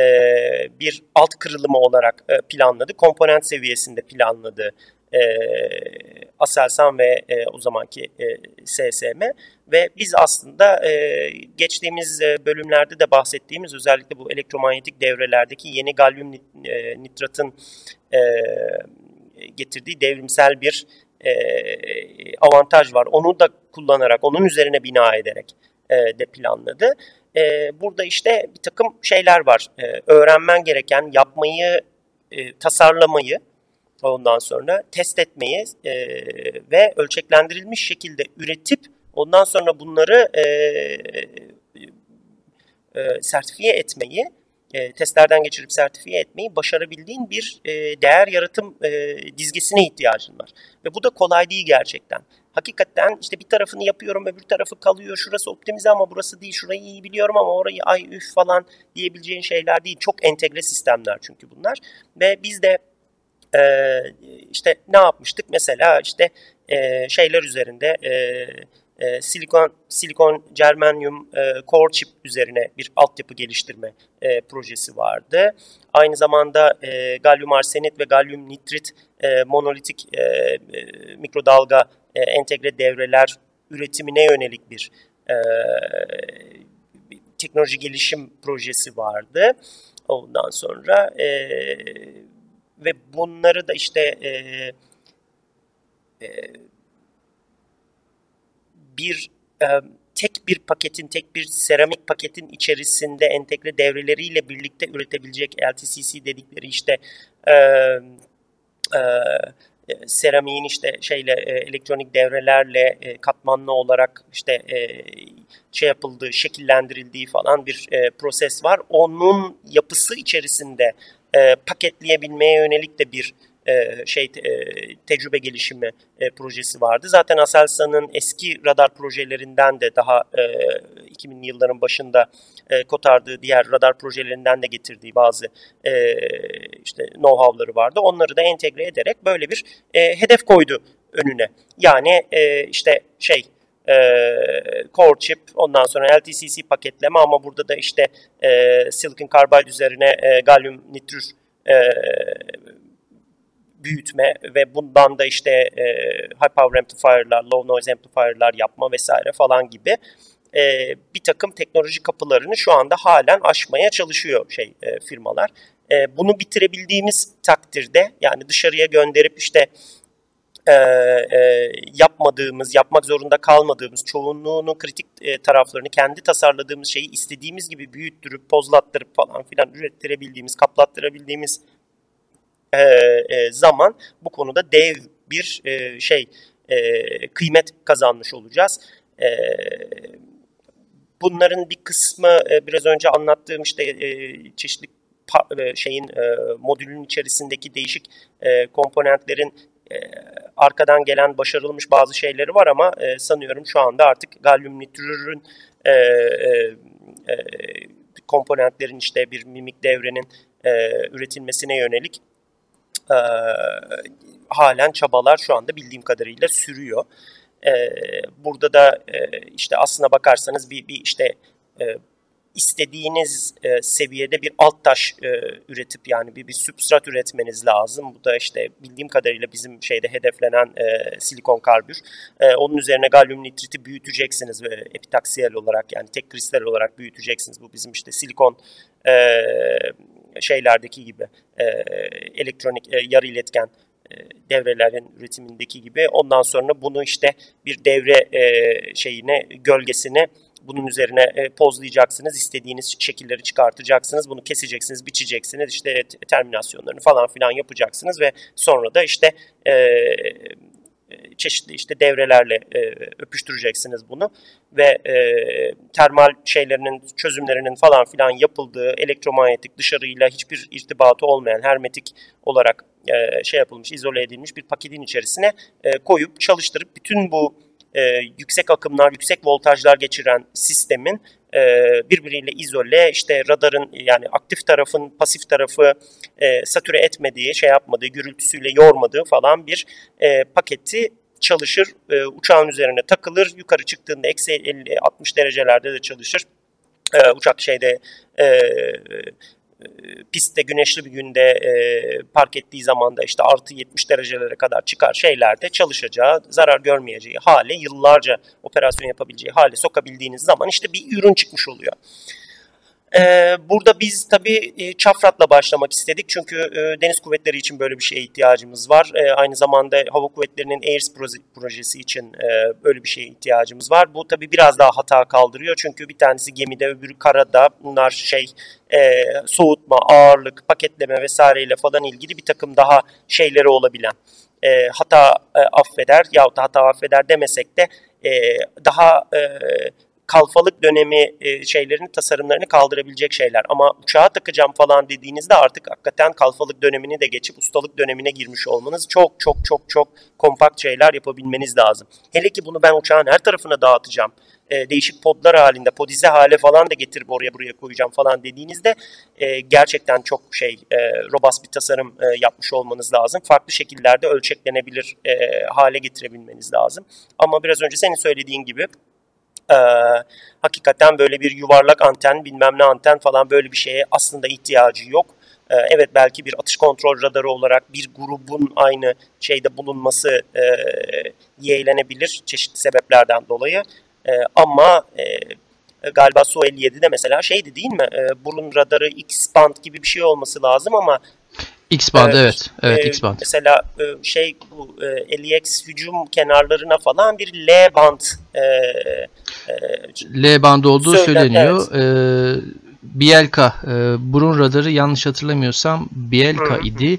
bir alt kırılımı olarak e, planladı. Komponent seviyesinde planladı e, Aselsan ve e, o zamanki e, SSM ve biz aslında e, geçtiğimiz e, bölümlerde de bahsettiğimiz özellikle bu elektromanyetik devrelerdeki yeni galyum nit, e, nitratın e, getirdiği devrimsel bir e, avantaj var. Onu da kullanarak, onun üzerine bina ederek e, de planladı. E, burada işte bir takım şeyler var. E, öğrenmen gereken, yapmayı, e, tasarlamayı, ondan sonra test etmeyi e, ve ölçeklendirilmiş şekilde üretip ondan sonra bunları e, e, sertifiye etmeyi e, testlerden geçirip sertifiye etmeyi başarabildiğin bir e, değer yaratım e, dizgesine ihtiyacın var. Ve bu da kolay değil gerçekten. Hakikaten işte bir tarafını yapıyorum öbür tarafı kalıyor. Şurası optimize ama burası değil. Şurayı iyi biliyorum ama orayı ay üf falan diyebileceğin şeyler değil. Çok entegre sistemler çünkü bunlar. Ve biz de e, işte ne yapmıştık? Mesela işte e, şeyler üzerinde... E, e, silikon, silikon germanyum e, core chip üzerine bir altyapı geliştirme e, projesi vardı. Aynı zamanda e, galyum arsenit ve galyum nitrit e, monolitik e, e, mikrodalga e, entegre devreler üretimine yönelik bir e, teknoloji gelişim projesi vardı. Ondan sonra e, ve bunları da işte e, e, bir e, tek bir paketin, tek bir seramik paketin içerisinde entegre devreleriyle birlikte üretebilecek LTCC dedikleri işte e, e, seramiğin işte şeyle e, elektronik devrelerle e, katmanlı olarak işte e, şey yapıldığı, şekillendirildiği falan bir e, proses var. Onun yapısı içerisinde e, paketleyebilmeye yönelik de bir e, şey e, tecrübe gelişimi e, projesi vardı. Zaten Aselsan'ın eski radar projelerinden de daha e, 2000'li yılların başında e, kotardığı diğer radar projelerinden de getirdiği bazı e, işte know-how'ları vardı. Onları da entegre ederek böyle bir e, hedef koydu önüne. Yani e, işte şey e, core chip, ondan sonra LTCC paketleme ama burada da işte e, silicon carbide üzerine e, gallium nitrür e, büyütme ve bundan da işte e, high power amplifier'lar, low noise amplifier'lar yapma vesaire falan gibi e, bir takım teknoloji kapılarını şu anda halen aşmaya çalışıyor şey e, firmalar. E, bunu bitirebildiğimiz takdirde yani dışarıya gönderip işte e, e, yapmadığımız, yapmak zorunda kalmadığımız çoğunluğunu kritik e, taraflarını kendi tasarladığımız şeyi istediğimiz gibi büyüttürüp, pozlattırıp falan filan ürettirebildiğimiz, kaplattırabildiğimiz e, e, zaman bu konuda dev bir e, şey e, kıymet kazanmış olacağız. E, bunların bir kısmı e, biraz önce anlattığım işte e, çeşitli e, şeyin modülün içerisindeki değişik komponentlerin arkadan gelen başarılmış bazı şeyleri var ama sanıyorum şu anda artık galyum nitrürün komponentlerin işte bir mimik devrenin üretilmesine yönelik halen çabalar şu anda bildiğim kadarıyla sürüyor. Burada da e, işte aslına bakarsanız bir, bir işte e, istediğiniz e, seviyede bir alt taş e, üretip yani bir, bir substrat üretmeniz lazım. Bu da işte bildiğim kadarıyla bizim şeyde hedeflenen e, silikon karbür. E, onun üzerine galyum nitriti büyüteceksiniz ve epitaksiyel olarak yani tek kristal olarak büyüteceksiniz. Bu bizim işte silikon e, şeylerdeki gibi e, elektronik e, yarı iletken e, devrelerin üretimindeki gibi. Ondan sonra bunu işte bir devre e, şeyine, gölgesine bunun üzerine e, pozlayacaksınız. istediğiniz şekilleri çıkartacaksınız. Bunu keseceksiniz, biçeceksiniz. işte terminasyonlarını falan filan yapacaksınız ve sonra da işte e, çeşitli işte devrelerle e, öpüştüreceksiniz bunu. Ve e, termal şeylerinin çözümlerinin falan filan yapıldığı elektromanyetik dışarıyla hiçbir irtibatı olmayan hermetik olarak e, şey yapılmış izole edilmiş bir paketin içerisine e, koyup çalıştırıp bütün bu e, yüksek akımlar, yüksek voltajlar geçiren sistemin e, birbiriyle izole, işte radarın yani aktif tarafın pasif tarafı e, satüre etmediği, şey yapmadığı, gürültüsüyle yormadığı falan bir e, paketi çalışır. E, uçağın üzerine takılır. Yukarı çıktığında eksi 50-60 derecelerde de çalışır. E, uçak şeyde e, pistte güneşli bir günde e, park ettiği zaman da işte artı 70 derecelere kadar çıkar şeylerde çalışacağı, zarar görmeyeceği hale, yıllarca operasyon yapabileceği hale sokabildiğiniz zaman işte bir ürün çıkmış oluyor. Ee, burada biz tabii e, çafratla başlamak istedik çünkü e, deniz kuvvetleri için böyle bir şeye ihtiyacımız var. E, aynı zamanda hava kuvvetlerinin AIRS projesi için böyle bir şeye ihtiyacımız var. Bu tabii biraz daha hata kaldırıyor çünkü bir tanesi gemide öbürü karada bunlar şey soğutma, ağırlık, paketleme vesaireyle falan ilgili bir takım daha şeyleri olabilen hata affeder yahut da hata affeder demesek de daha kalfalık dönemi e, şeylerini tasarımlarını kaldırabilecek şeyler. Ama uçağa takacağım falan dediğinizde artık hakikaten kalfalık dönemini de geçip ustalık dönemine girmiş olmanız çok çok çok çok kompakt şeyler yapabilmeniz lazım. Hele ki bunu ben uçağın her tarafına dağıtacağım. E, değişik podlar halinde, podize hale falan da getirip oraya buraya koyacağım falan dediğinizde e, gerçekten çok şey e, robust bir tasarım e, yapmış olmanız lazım. Farklı şekillerde ölçeklenebilir e, hale getirebilmeniz lazım. Ama biraz önce senin söylediğin gibi e, hakikaten böyle bir yuvarlak anten bilmem ne anten falan böyle bir şeye aslında ihtiyacı yok. E, evet belki bir atış kontrol radarı olarak bir grubun aynı şeyde bulunması e, yeğlenebilir çeşitli sebeplerden dolayı. E, ama e, galiba Su 57'de mesela şeydi değil mi? E, burun radarı X band gibi bir şey olması lazım ama X band evet. Evet, e, X band. Mesela e, şey bu e, LEX hücum kenarlarına falan bir L band e, e, L bandı olduğu söylen, söyleniyor. Evet. E, Bielka e, burun radarı yanlış hatırlamıyorsam Bielka Hı-hı. idi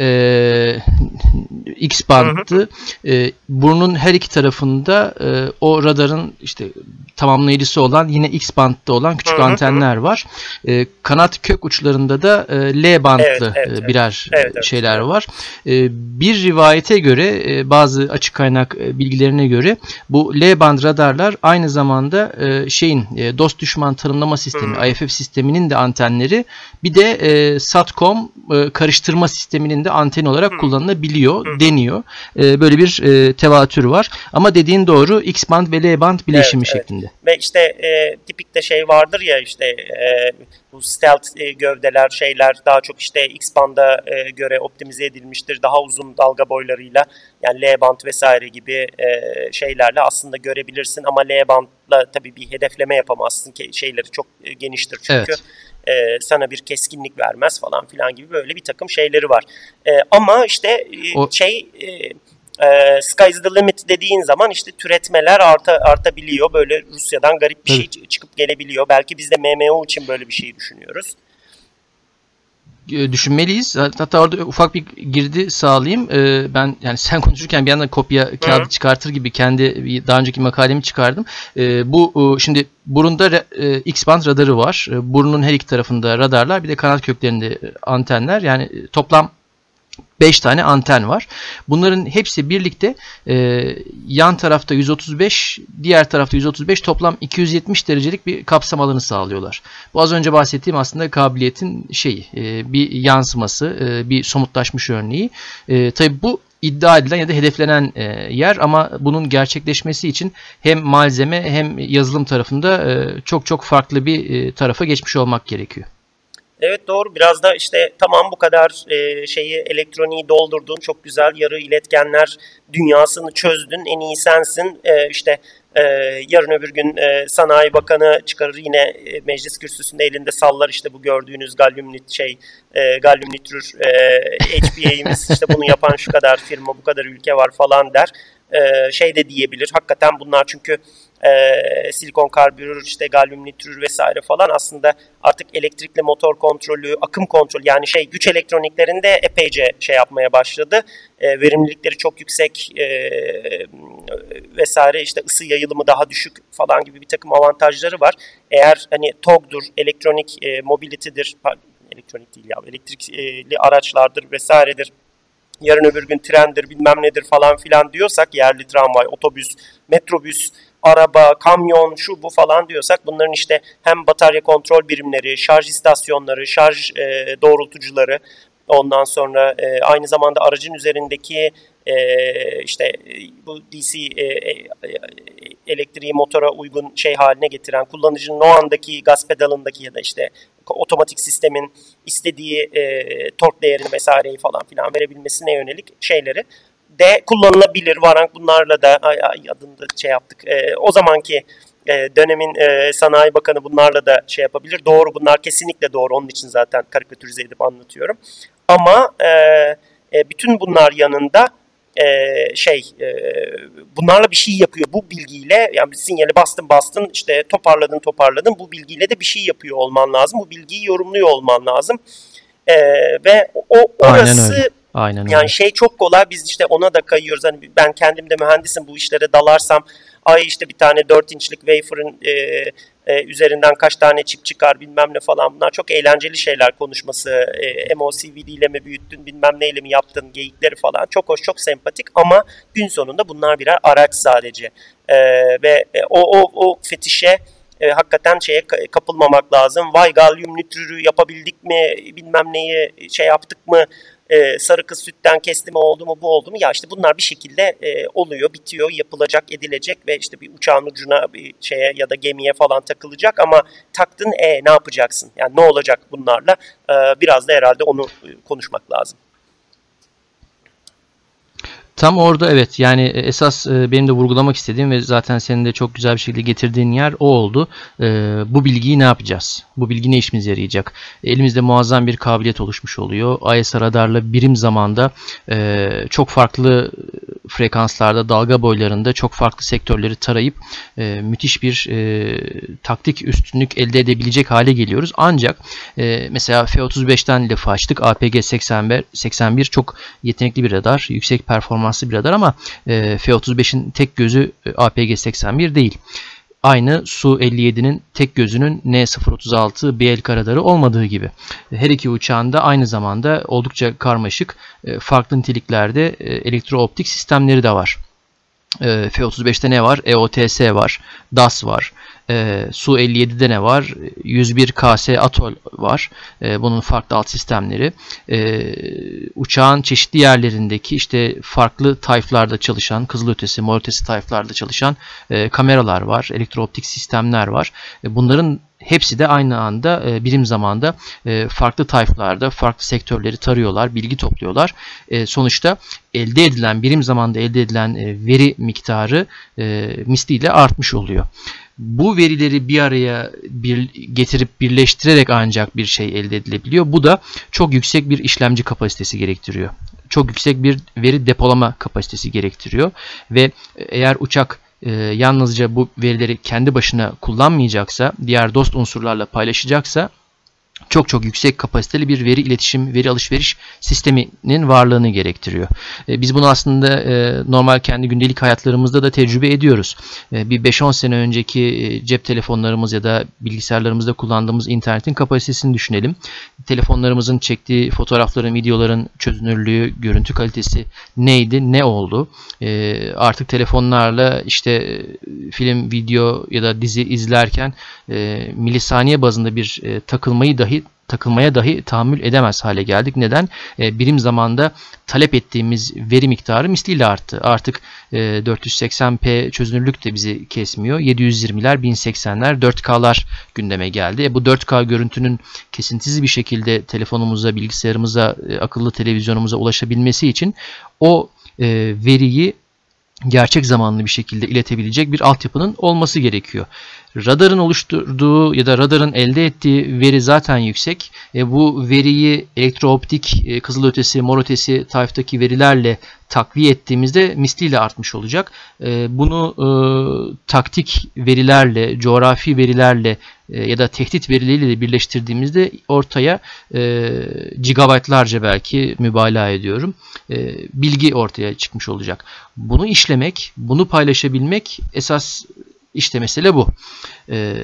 e, X banttı. E, burnun her iki tarafında e, o radarın işte tamamlayıcısı olan yine X bantta olan küçük hı hı. antenler var. E, kanat kök uçlarında da e, L bantlı evet, evet, e, birer evet, evet, şeyler var. E, bir rivayete göre e, bazı açık kaynak e, bilgilerine göre bu L band radarlar aynı zamanda e, şeyin e, dost düşman tanımlama sistemi hı. IFF sisteminin de antenleri bir de e, Satcom e, karıştırma sisteminin üzerinde anten olarak kullanılabiliyor, deniyor. E, böyle bir e, tevatür var. Ama dediğin doğru X band ve L band bileşimi Evet, evet. şeklinde. Ve işte e, tipikte şey vardır ya işte e, bu stealth e, gövdeler şeyler daha çok işte X banda e, göre optimize edilmiştir. Daha uzun dalga boylarıyla yani L band vesaire gibi e, şeylerle aslında görebilirsin ama L bandla tabii bir hedefleme yapamazsın ki şeyleri çok e, geniştir çünkü. Evet. E, sana bir keskinlik vermez falan filan gibi böyle bir takım şeyleri var. E, ama işte e, O- şey e, e, sky's the limit dediğin zaman işte türetmeler arta, artabiliyor. Böyle Rusya'dan garip bir şey çıkıp gelebiliyor. Belki biz de MMO için böyle bir şey düşünüyoruz. E, düşünmeliyiz. Hatta orada ufak bir girdi sağlayayım. E, ben yani sen konuşurken bir yandan kopya kağıdı çıkartır gibi kendi daha önceki makalemi çıkardım. E, bu şimdi burunda e, X-band radarı var. Burnun her iki tarafında radarlar, bir de kanat köklerinde antenler. Yani toplam 5 tane anten var. Bunların hepsi birlikte e, yan tarafta 135, diğer tarafta 135 toplam 270 derecelik bir kapsam alanı sağlıyorlar. Bu az önce bahsettiğim aslında kabiliyetin şeyi, e, bir yansıması, e, bir somutlaşmış örneği. E, tabii bu iddia edilen ya da hedeflenen e, yer ama bunun gerçekleşmesi için hem malzeme hem yazılım tarafında e, çok çok farklı bir e, tarafa geçmiş olmak gerekiyor. Evet doğru. Biraz da işte tamam bu kadar e, şeyi elektroniği doldurdun. Çok güzel yarı iletkenler dünyasını çözdün. En iyi sensin. E, işte e, yarın öbür gün e, Sanayi Bakanı çıkarır yine e, meclis kürsüsünde elinde sallar işte bu gördüğünüz galyum nit şey e, galyum nitrür e, HPA'miz işte bunu yapan şu kadar firma bu kadar ülke var falan der. E, şey de diyebilir. Hakikaten bunlar çünkü e, silikon karbürür, işte galyum nitrür vesaire falan aslında artık elektrikli motor kontrolü, akım kontrolü yani şey güç elektroniklerinde epeyce şey yapmaya başladı. E, verimlilikleri çok yüksek e, vesaire işte ısı yayılımı daha düşük falan gibi bir takım avantajları var. Eğer hani TOG'dur, elektronik e, mobility'dir, elektronik değil ya elektrikli araçlardır vesairedir yarın öbür gün trendir bilmem nedir falan filan diyorsak yerli tramvay, otobüs, metrobüs, araba, kamyon, şu bu falan diyorsak bunların işte hem batarya kontrol birimleri, şarj istasyonları, şarj e, doğrultucuları ondan sonra e, aynı zamanda aracın üzerindeki e, işte bu DC e, e, elektriği motora uygun şey haline getiren kullanıcının o andaki gaz pedalındaki ya da işte otomatik sistemin istediği e, tork değerini vesaireyi falan filan verebilmesine yönelik şeyleri de kullanılabilir. Varank bunlarla da ay, ay adını da şey yaptık. E, o zamanki e, dönemin e, sanayi bakanı bunlarla da şey yapabilir. Doğru bunlar kesinlikle doğru. Onun için zaten karikatürize edip anlatıyorum. Ama e, e, bütün bunlar yanında e, şey e, bunlarla bir şey yapıyor bu bilgiyle yani sinyali bastın bastın işte toparladın toparladın bu bilgiyle de bir şey yapıyor olman lazım bu bilgiyi yorumluyor olman lazım e, ve o orası Aynen öyle. Yani şey çok kolay biz işte ona da kayıyoruz. Hani ben kendim de mühendisim bu işlere dalarsam ay işte bir tane 4 inçlik wafer'ın e, e, üzerinden kaç tane çip çıkar bilmem ne falan. Bunlar çok eğlenceli şeyler konuşması e, MOCVD ile mi büyüttün bilmem neyle mi yaptın geyikleri falan. Çok hoş çok sempatik ama gün sonunda bunlar birer araç sadece. E, ve e, o, o, o fetişe e, hakikaten şeye kapılmamak lazım. Vay galyum nitrürü yapabildik mi bilmem neyi şey yaptık mı e, sarı kız sütten kesti mi oldu mu bu oldu mu? Ya işte bunlar bir şekilde e, oluyor bitiyor yapılacak edilecek ve işte bir uçağın ucuna bir şeye ya da gemiye falan takılacak ama taktın e ne yapacaksın? Yani ne olacak bunlarla? E, biraz da herhalde onu e, konuşmak lazım. Tam orada evet yani esas e, benim de vurgulamak istediğim ve zaten senin de çok güzel bir şekilde getirdiğin yer o oldu. E, bu bilgiyi ne yapacağız? Bu bilgi ne işimize yarayacak? Elimizde muazzam bir kabiliyet oluşmuş oluyor. ISR radarla birim zamanda e, çok farklı frekanslarda, dalga boylarında çok farklı sektörleri tarayıp e, müthiş bir e, taktik üstünlük elde edebilecek hale geliyoruz. Ancak e, mesela F-35'ten lafı açtık. APG 81, 81 çok yetenekli bir radar. Yüksek performanslı bir radar ama e, F-35'in tek gözü e, APG 81 değil. Aynı Su-57'nin tek gözünün N-036 BLK radarı olmadığı gibi. Her iki uçağın da aynı zamanda oldukça karmaşık, e, farklı niteliklerde e, elektrooptik sistemleri de var. E, F-35'te ne var? EOTS var, DAS var, E, Su-57'de ne var? 101 KS Atol var. E, bunun farklı alt sistemleri. E, uçağın çeşitli yerlerindeki işte farklı tayflarda çalışan, kızılötesi, morötesi tayflarda çalışan e, kameralar var. Elektrooptik sistemler var. E, bunların hepsi de aynı anda e, birim zamanda e, farklı tayflarda farklı sektörleri tarıyorlar, bilgi topluyorlar. E, sonuçta elde edilen birim zamanda elde edilen e, veri miktarı e, misliyle artmış oluyor. Bu verileri bir araya bir, getirip birleştirerek ancak bir şey elde edilebiliyor. Bu da çok yüksek bir işlemci kapasitesi gerektiriyor. Çok yüksek bir veri depolama kapasitesi gerektiriyor ve eğer uçak e, yalnızca bu verileri kendi başına kullanmayacaksa, diğer dost unsurlarla paylaşacaksa çok çok yüksek kapasiteli bir veri iletişim, veri alışveriş sisteminin varlığını gerektiriyor. E, biz bunu aslında e, normal kendi gündelik hayatlarımızda da tecrübe ediyoruz. E, bir 5-10 sene önceki cep telefonlarımız ya da bilgisayarlarımızda kullandığımız internetin kapasitesini düşünelim. Telefonlarımızın çektiği fotoğrafların, videoların çözünürlüğü, görüntü kalitesi neydi, ne oldu? Artık telefonlarla işte film, video ya da dizi izlerken milisaniye bazında bir takılmayı dahi takılmaya dahi tahammül edemez hale geldik. Neden? E, birim zamanda talep ettiğimiz veri miktarı misliyle arttı. Artık e, 480p çözünürlük de bizi kesmiyor. 720'ler, 1080'ler, 4K'lar gündeme geldi. E, bu 4K görüntünün kesintisiz bir şekilde telefonumuza, bilgisayarımıza, e, akıllı televizyonumuza ulaşabilmesi için o e, veriyi gerçek zamanlı bir şekilde iletebilecek bir altyapının olması gerekiyor. Radarın oluşturduğu ya da radarın elde ettiği veri zaten yüksek. E, bu veriyi elektrooptik, e, kızılötesi, morötesi tayftaki verilerle takviye ettiğimizde misliyle artmış olacak. E, bunu e, taktik verilerle, coğrafi verilerle e, ya da tehdit verileriyle birleştirdiğimizde ortaya e, gigabaytlarca belki mübalağa ediyorum e, bilgi ortaya çıkmış olacak. Bunu işlemek, bunu paylaşabilmek esas işte mesele bu. Ee,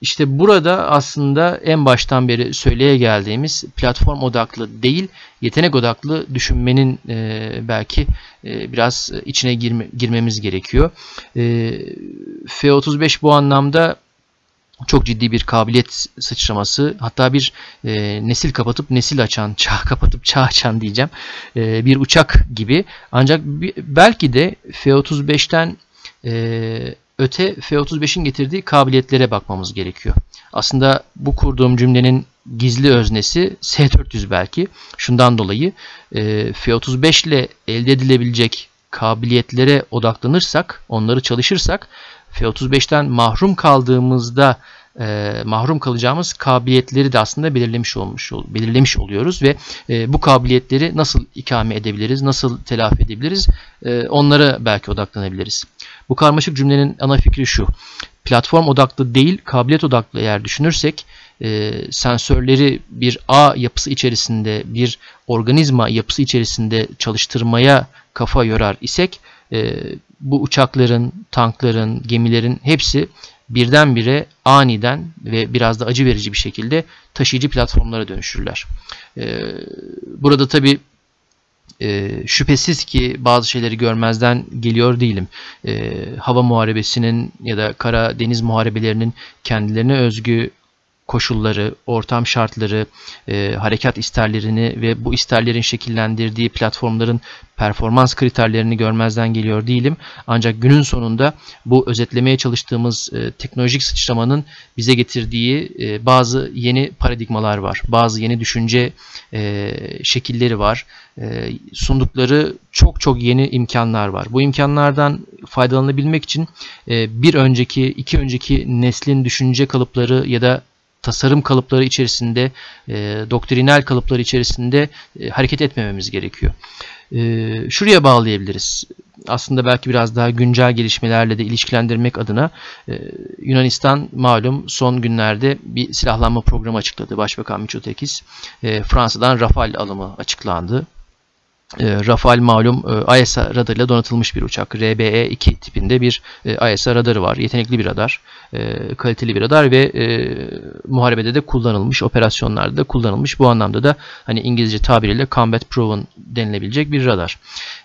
işte burada aslında en baştan beri söyleye geldiğimiz platform odaklı değil, yetenek odaklı düşünmenin e, belki e, biraz içine girme, girmemiz gerekiyor. E, F-35 bu anlamda çok ciddi bir kabiliyet sıçraması hatta bir e, nesil kapatıp nesil açan, çağ kapatıp çağ açan diyeceğim e, bir uçak gibi. Ancak belki de F-35'ten e, öte F-35'in getirdiği kabiliyetlere bakmamız gerekiyor. Aslında bu kurduğum cümlenin gizli öznesi S-400 belki. Şundan dolayı e, F-35 ile elde edilebilecek kabiliyetlere odaklanırsak, onları çalışırsak F-35'ten mahrum kaldığımızda e, mahrum kalacağımız kabiliyetleri de aslında belirlemiş olmuş belirlemiş oluyoruz ve e, bu kabiliyetleri nasıl ikame edebiliriz, nasıl telafi edebiliriz, e, onlara belki odaklanabiliriz. Bu karmaşık cümlenin ana fikri şu. Platform odaklı değil, kabiliyet odaklı eğer düşünürsek, e, sensörleri bir ağ yapısı içerisinde, bir organizma yapısı içerisinde çalıştırmaya kafa yorar isek, e, bu uçakların, tankların, gemilerin hepsi birdenbire aniden ve biraz da acı verici bir şekilde taşıyıcı platformlara dönüşürler. Ee, burada tabi e, şüphesiz ki bazı şeyleri görmezden geliyor değilim. E, hava muharebesinin ya da kara deniz muharebelerinin kendilerine özgü koşulları, ortam şartları, e, harekat isterlerini ve bu isterlerin şekillendirdiği platformların performans kriterlerini görmezden geliyor değilim. Ancak günün sonunda bu özetlemeye çalıştığımız e, teknolojik sıçramanın bize getirdiği e, bazı yeni paradigmalar var. Bazı yeni düşünce e, şekilleri var. E, sundukları çok çok yeni imkanlar var. Bu imkanlardan faydalanabilmek için e, bir önceki, iki önceki neslin düşünce kalıpları ya da tasarım kalıpları içerisinde, e, doktrinal kalıpları içerisinde e, hareket etmememiz gerekiyor. E, şuraya bağlayabiliriz. Aslında belki biraz daha güncel gelişmelerle de ilişkilendirmek adına e, Yunanistan malum son günlerde bir silahlanma programı açıkladı. Başbakan Mitsotakis e, Fransa'dan Rafale alımı açıklandı. E, Rafale malum e, ISA radarıyla donatılmış bir uçak. RBE-2 tipinde bir e, ISA radarı var. Yetenekli bir radar, e, kaliteli bir radar ve e, muharebede de kullanılmış, operasyonlarda da kullanılmış. Bu anlamda da hani İngilizce tabiriyle combat proven denilebilecek bir radar.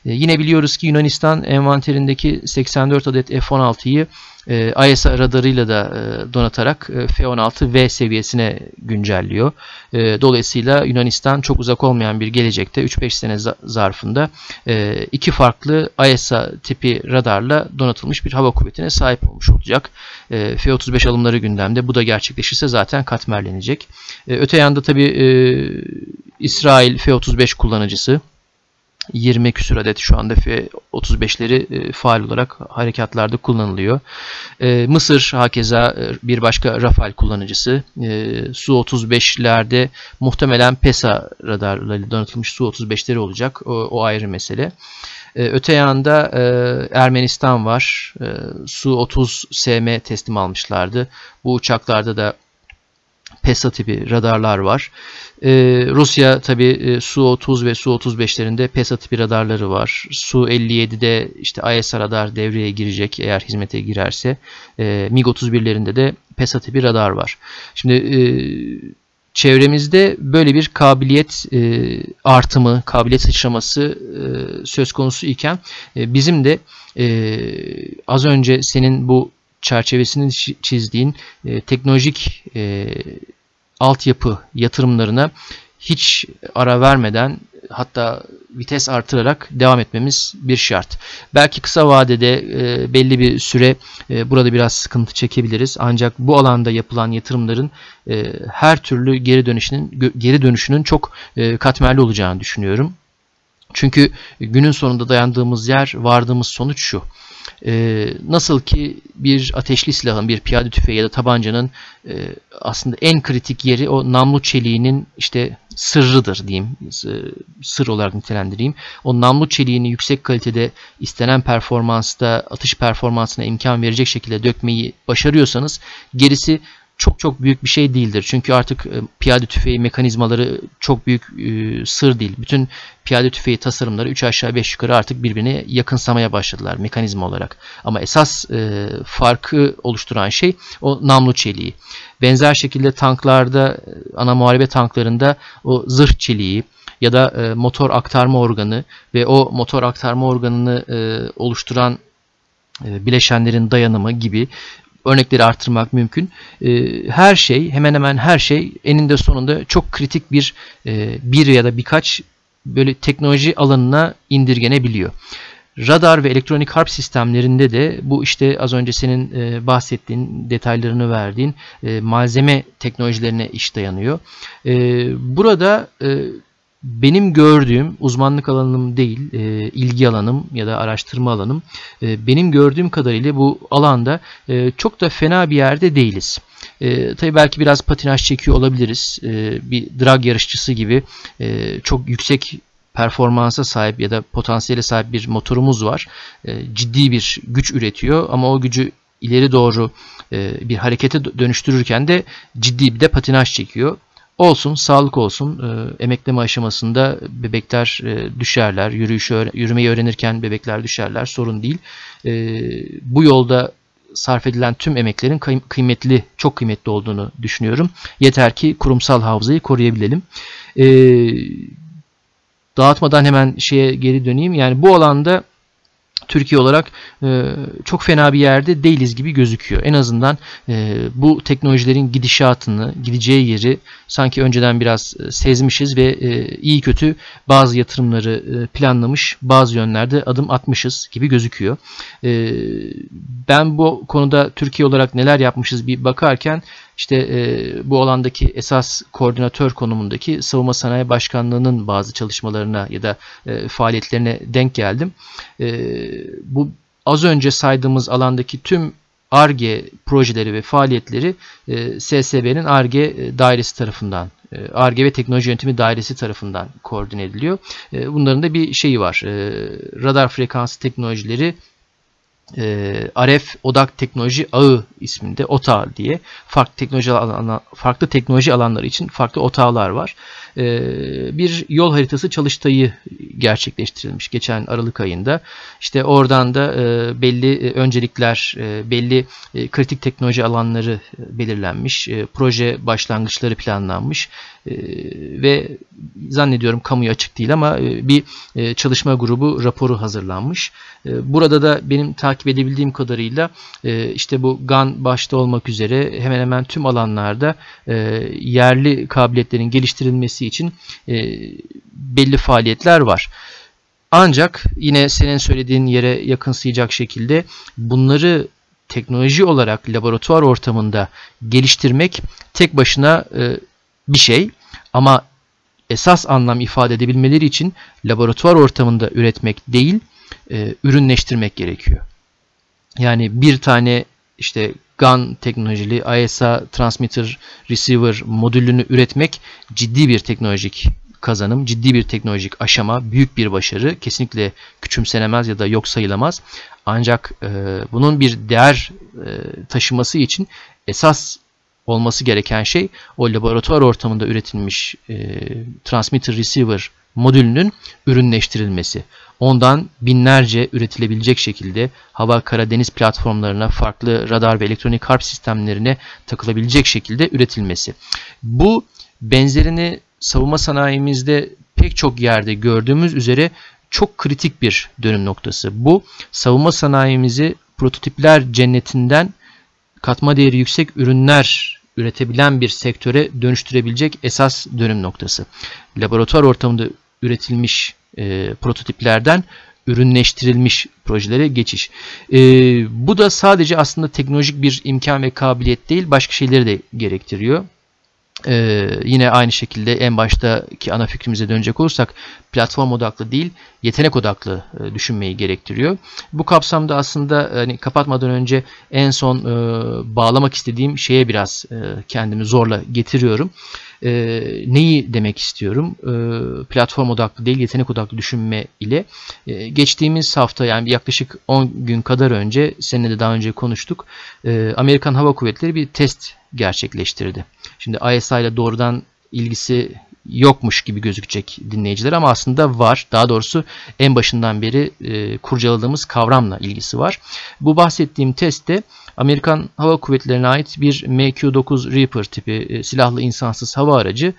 E, yine biliyoruz ki Yunanistan envanterindeki 84 adet F-16'yı e, ISA radarıyla da e, donatarak e, F-16V seviyesine güncelliyor. E, dolayısıyla Yunanistan çok uzak olmayan bir gelecekte 3-5 sene zarfında e, iki farklı ISA tipi radarla donatılmış bir hava kuvvetine sahip olmuş olacak. E, F-35 alımları gündemde. Bu da gerçekleşirse zaten katmerlenecek. E, öte yanda tabii e, İsrail F-35 kullanıcısı 20 küsur adet şu anda F-35'leri e, faal olarak harekatlarda kullanılıyor. E, Mısır hakeza e, bir başka Rafale kullanıcısı. Su-35'lerde muhtemelen PESA radarlarıyla donatılmış Su-35'leri olacak. O, o ayrı mesele. Öte yanda Ermenistan var. Su-30SM teslim almışlardı. Bu uçaklarda da PESA tipi radarlar var. Ee, Rusya tabi e, Su-30 ve Su-35'lerinde PESA tipi radarları var. Su-57'de işte IS radar devreye girecek eğer hizmete girerse. E, MiG-31'lerinde de PESA tipi radar var. Şimdi e, çevremizde böyle bir kabiliyet e, artımı, kabiliyet sıçraması e, söz konusu iken e, bizim de e, az önce senin bu çerçevesini çizdiğin e, teknolojik e, altyapı yatırımlarına hiç ara vermeden hatta vites artırarak devam etmemiz bir şart. Belki kısa vadede e, belli bir süre e, burada biraz sıkıntı çekebiliriz. Ancak bu alanda yapılan yatırımların e, her türlü geri dönüşünün geri dönüşünün çok e, katmerli olacağını düşünüyorum. Çünkü günün sonunda dayandığımız yer, vardığımız sonuç şu. E, nasıl ki bir ateşli silahın, bir piyade tüfeği ya da tabancanın e, aslında en kritik yeri o namlu çeliğinin işte sırrıdır diyeyim, sır olarak nitelendireyim. O namlu çeliğini yüksek kalitede istenen performansta, atış performansına imkan verecek şekilde dökmeyi başarıyorsanız gerisi çok çok büyük bir şey değildir. Çünkü artık e, piyade tüfeği mekanizmaları çok büyük e, sır değil. Bütün piyade tüfeği tasarımları 3 aşağı 5 yukarı artık birbirine yakınsamaya başladılar mekanizma olarak. Ama esas e, farkı oluşturan şey o namlu çeliği. Benzer şekilde tanklarda, ana muharebe tanklarında o zırh çeliği, ya da motor aktarma organı ve o motor aktarma organını oluşturan bileşenlerin dayanımı gibi örnekleri artırmak mümkün. Ee, her şey hemen hemen her şey eninde sonunda çok kritik bir e, bir ya da birkaç böyle teknoloji alanına indirgenebiliyor. Radar ve elektronik harp sistemlerinde de bu işte az önce senin e, bahsettiğin detaylarını verdiğin e, malzeme teknolojilerine iş dayanıyor. burada benim gördüğüm uzmanlık alanım değil, e, ilgi alanım ya da araştırma alanım. E, benim gördüğüm kadarıyla bu alanda e, çok da fena bir yerde değiliz. E, tabii belki biraz patinaj çekiyor olabiliriz. E, bir drag yarışçısı gibi e, çok yüksek performansa sahip ya da potansiyele sahip bir motorumuz var. E, ciddi bir güç üretiyor ama o gücü ileri doğru e, bir harekete dönüştürürken de ciddi bir de patinaj çekiyor. Olsun, sağlık olsun. E, emekleme aşamasında bebekler e, düşerler. Yürüyüşü, yürümeyi öğrenirken bebekler düşerler. Sorun değil. E, bu yolda sarf edilen tüm emeklerin kıymetli, çok kıymetli olduğunu düşünüyorum. Yeter ki kurumsal hafızayı koruyabilelim. E, dağıtmadan hemen şeye geri döneyim. Yani bu alanda Türkiye olarak e, çok fena bir yerde değiliz gibi gözüküyor. En azından e, bu teknolojilerin gidişatını, gideceği yeri sanki önceden biraz e, sezmişiz ve e, iyi kötü bazı yatırımları e, planlamış, bazı yönlerde adım atmışız gibi gözüküyor. E, ben bu konuda Türkiye olarak neler yapmışız bir bakarken işte e, bu alandaki esas koordinatör konumundaki Savunma Sanayi Başkanlığı'nın bazı çalışmalarına ya da e, faaliyetlerine denk geldim. E, bu az önce saydığımız alandaki tüm ARGE projeleri ve faaliyetleri e, SSB'nin ARGE dairesi tarafından ARGE ve Teknoloji Yönetimi Dairesi tarafından koordine ediliyor. E, bunların da bir şeyi var. E, radar frekansı teknolojileri e, RF Odak Teknoloji Ağı isminde OTA diye farklı teknoloji alan, farklı teknoloji alanları için farklı OTA'lar var. E, bir yol haritası çalıştayı gerçekleştirilmiş geçen Aralık ayında. İşte oradan da e, belli e, öncelikler, e, belli e, kritik teknoloji alanları belirlenmiş, e, proje başlangıçları planlanmış e, ve zannediyorum kamuya açık değil ama e, bir e, çalışma grubu raporu hazırlanmış. E, burada da benim takip edebildiğim kadarıyla e, işte bu GAN başta olmak üzere hemen hemen tüm alanlarda yerli kabiliyetlerin geliştirilmesi için belli faaliyetler var. Ancak yine senin söylediğin yere yakınsayacak şekilde bunları teknoloji olarak laboratuvar ortamında geliştirmek tek başına e, bir şey ama esas anlam ifade edebilmeleri için laboratuvar ortamında üretmek değil, e, ürünleştirmek gerekiyor. Yani bir tane işte GAN teknolojili ISA transmitter receiver modülünü üretmek ciddi bir teknolojik kazanım, ciddi bir teknolojik aşama, büyük bir başarı. Kesinlikle küçümsenemez ya da yok sayılamaz. Ancak e, bunun bir değer e, taşıması için esas olması gereken şey o laboratuvar ortamında üretilmiş e, transmitter receiver modülünün ürünleştirilmesi. Ondan binlerce üretilebilecek şekilde hava, kara, deniz platformlarına, farklı radar ve elektronik harp sistemlerine takılabilecek şekilde üretilmesi. Bu benzerini savunma sanayimizde pek çok yerde gördüğümüz üzere çok kritik bir dönüm noktası. Bu savunma sanayimizi prototipler cennetinden katma değeri yüksek ürünler üretebilen bir sektöre dönüştürebilecek esas dönüm noktası. Laboratuvar ortamında üretilmiş e, prototiplerden ürünleştirilmiş projelere geçiş. E, bu da sadece aslında teknolojik bir imkan ve kabiliyet değil, başka şeyleri de gerektiriyor. Ee, yine aynı şekilde en baştaki ana fikrimize dönecek olursak platform odaklı değil yetenek odaklı e, düşünmeyi gerektiriyor. Bu kapsamda aslında hani kapatmadan önce en son e, bağlamak istediğim şeye biraz e, kendimi zorla getiriyorum. E, neyi demek istiyorum? E, platform odaklı değil yetenek odaklı düşünme ile e, geçtiğimiz hafta yani yaklaşık 10 gün kadar önce seninle de daha önce konuştuk. E, Amerikan Hava Kuvvetleri bir test gerçekleştirdi. Şimdi ISI ile doğrudan ilgisi yokmuş gibi gözükecek dinleyiciler ama aslında var. Daha doğrusu en başından beri e, kurcaladığımız kavramla ilgisi var. Bu bahsettiğim testte Amerikan Hava Kuvvetleri'ne ait bir MQ-9 Reaper tipi e, silahlı insansız hava aracı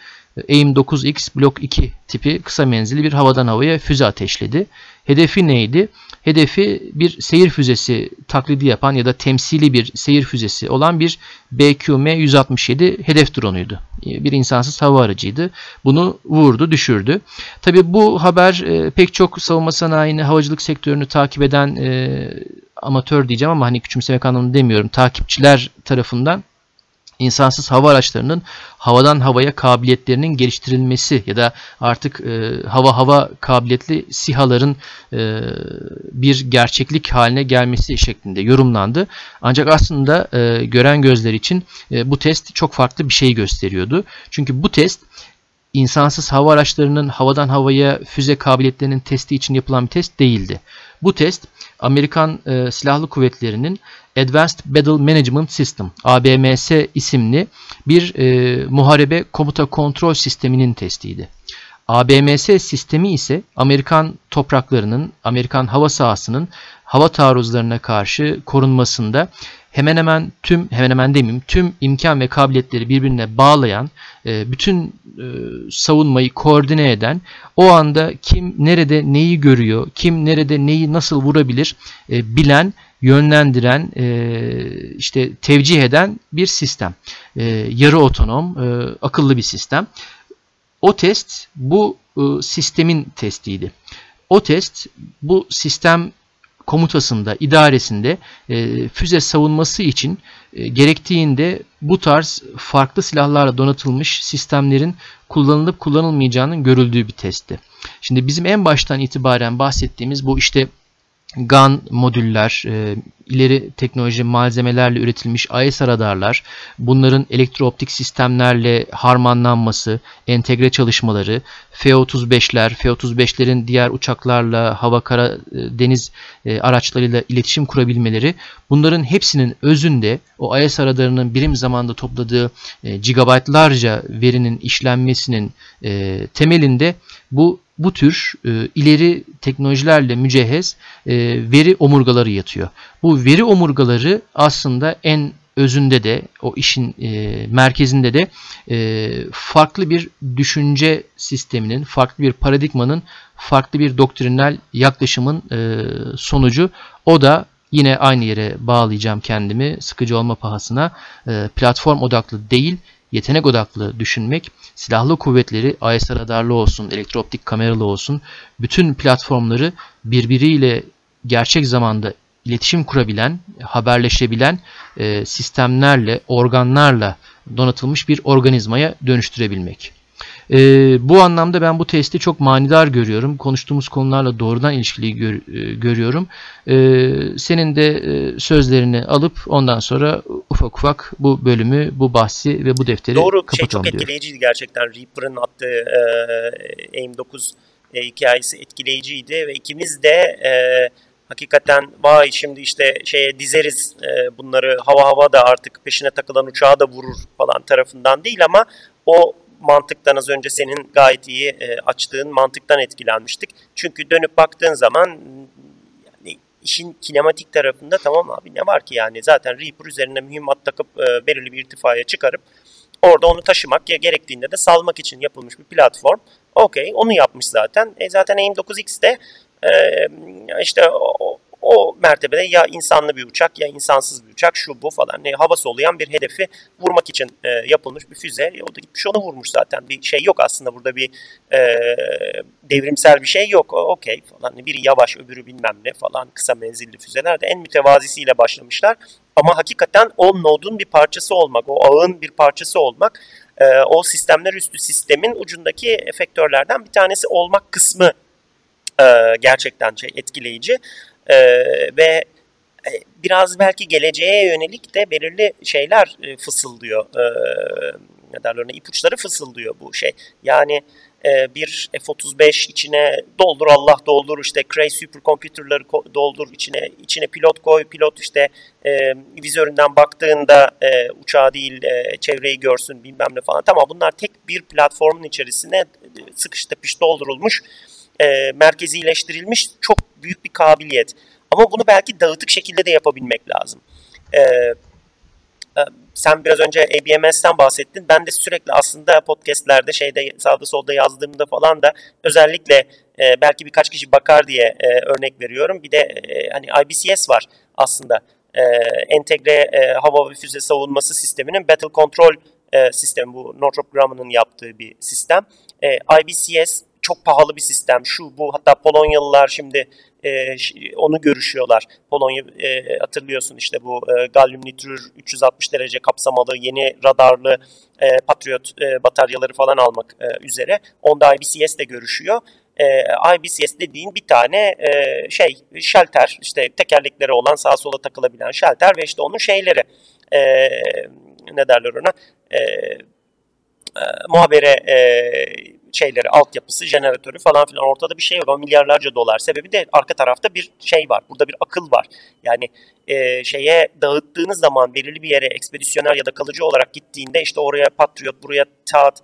AIM-9X Block 2 tipi kısa menzilli bir havadan havaya füze ateşledi. Hedefi neydi? Hedefi bir seyir füzesi taklidi yapan ya da temsili bir seyir füzesi olan bir BQM-167 hedef drone'uydu. Bir insansız hava aracıydı. Bunu vurdu, düşürdü. Tabi bu haber e, pek çok savunma sanayini, havacılık sektörünü takip eden e, amatör diyeceğim ama hani küçümsemek anlamında demiyorum. Takipçiler tarafından insansız hava araçlarının havadan havaya kabiliyetlerinin geliştirilmesi ya da artık e, hava hava kabiliyetli sihaların e, bir gerçeklik haline gelmesi şeklinde yorumlandı. Ancak aslında e, gören gözler için e, bu test çok farklı bir şey gösteriyordu. Çünkü bu test insansız hava araçlarının havadan havaya füze kabiliyetlerinin testi için yapılan bir test değildi. Bu test Amerikan e, Silahlı Kuvvetleri'nin Advanced Battle Management System ABMS isimli bir e, muharebe komuta kontrol sisteminin testiydi. ABMS sistemi ise Amerikan topraklarının, Amerikan hava sahasının hava taarruzlarına karşı korunmasında hemen hemen tüm hemen hemen demeyeyim tüm imkan ve kabiliyetleri birbirine bağlayan e, bütün e, savunmayı koordine eden o anda kim nerede neyi görüyor kim nerede neyi nasıl vurabilir e, bilen yönlendiren işte tevcih eden bir sistem. Yarı otonom akıllı bir sistem. O test bu sistemin testiydi. O test bu sistem komutasında, idaresinde e, füze savunması için e, gerektiğinde bu tarz farklı silahlarla donatılmış sistemlerin kullanılıp kullanılmayacağının görüldüğü bir testti. Şimdi bizim en baştan itibaren bahsettiğimiz bu işte GAN modüller, e, ileri teknoloji malzemelerle üretilmiş IS radarlar, bunların elektrooptik sistemlerle harmanlanması, entegre çalışmaları, F-35'ler, F-35'lerin diğer uçaklarla, hava, kara, e, deniz e, araçlarıyla iletişim kurabilmeleri, bunların hepsinin özünde o IS radarının birim zamanda topladığı e, gigabaytlarca verinin işlenmesinin e, temelinde bu bu tür e, ileri teknolojilerle mücehhez e, veri omurgaları yatıyor. Bu veri omurgaları aslında en özünde de o işin e, merkezinde de e, farklı bir düşünce sisteminin, farklı bir paradigmanın, farklı bir doktrinal yaklaşımın e, sonucu. O da Yine aynı yere bağlayacağım kendimi sıkıcı olma pahasına. E, platform odaklı değil, yetenek odaklı düşünmek, silahlı kuvvetleri IS radarlı olsun, elektrooptik kameralı olsun, bütün platformları birbiriyle gerçek zamanda iletişim kurabilen, haberleşebilen e, sistemlerle, organlarla donatılmış bir organizmaya dönüştürebilmek. E, bu anlamda ben bu testi çok manidar görüyorum. Konuştuğumuz konularla doğrudan ilişkili gör, e, görüyorum. E, senin de e, sözlerini alıp ondan sonra ufak ufak bu bölümü, bu bahsi ve bu defteri Doğru, şey kapatalım çok diyorum. etkileyiciydi gerçekten. Reaper'ın attığı e, AIM-9 e, hikayesi etkileyiciydi ve ikimiz de e, hakikaten vay şimdi işte şeye dizeriz e, bunları hava hava da artık peşine takılan uçağı da vurur falan tarafından değil ama o mantıktan az önce senin gayet iyi e, açtığın mantıktan etkilenmiştik. Çünkü dönüp baktığın zaman yani işin kinematik tarafında tamam abi ne var ki yani zaten Reaper üzerine mühimmat takıp e, belirli bir irtifaya çıkarıp orada onu taşımak ya gerektiğinde de salmak için yapılmış bir platform. Okey onu yapmış zaten. E, zaten AIM-9X de e, işte o, mertebede ya insanlı bir uçak ya insansız bir uçak şu bu falan ne havası olayan bir hedefi vurmak için e, yapılmış bir füze. E, o da gitmiş onu vurmuş zaten. Bir şey yok aslında burada bir e, devrimsel bir şey yok. Okey falan. Biri yavaş öbürü bilmem ne falan kısa menzilli füzeler de en mütevazisiyle başlamışlar. Ama hakikaten o nodun bir parçası olmak, o ağın bir parçası olmak, e, o sistemler üstü sistemin ucundaki efektörlerden bir tanesi olmak kısmı e, gerçekten şey etkileyici. Ee, ve e, biraz belki geleceğe yönelik de belirli şeyler e, fısıldıyor. E, ne derler ona ipuçları fısıldıyor bu şey. Yani e, bir F-35 içine doldur Allah doldur işte Cray supercomputer'ları doldur içine içine pilot koy pilot işte e, vizöründen baktığında e, uçağı değil e, çevreyi görsün bilmem ne falan. Tamam bunlar tek bir platformun içerisine e, sıkış tepiş doldurulmuş e, merkezileştirilmiş çok büyük bir kabiliyet. Ama bunu belki dağıtık şekilde de yapabilmek lazım. E, e, sen biraz önce ABMS'ten bahsettin. Ben de sürekli aslında podcastlerde şeyde sağda solda yazdığımda falan da özellikle e, belki birkaç kişi bakar diye e, örnek veriyorum. Bir de e, hani IBCS var aslında. E, entegre e, hava ve füze savunması sisteminin Battle Control e, sistemi bu Northrop Grumman'ın yaptığı bir sistem. E, IBCS çok pahalı bir sistem. Şu bu hatta Polonyalılar şimdi e, onu görüşüyorlar. Polonya e, hatırlıyorsun işte bu e, Gallium Nitrür 360 derece kapsamalı yeni radarlı e, Patriot e, bataryaları falan almak e, üzere. Onda IBCS de görüşüyor. E, IBCS dediğin bir tane e, şey şalter işte tekerlekleri olan sağa sola takılabilen şalter ve işte onun şeyleri e, ne derler ona e, e, muhabere e, şeyleri, altyapısı, jeneratörü falan filan ortada bir şey var. O milyarlarca dolar. Sebebi de arka tarafta bir şey var. Burada bir akıl var. Yani e, şeye dağıttığınız zaman belirli bir yere ekspedisyoner ya da kalıcı olarak gittiğinde işte oraya Patriot, buraya TAAT,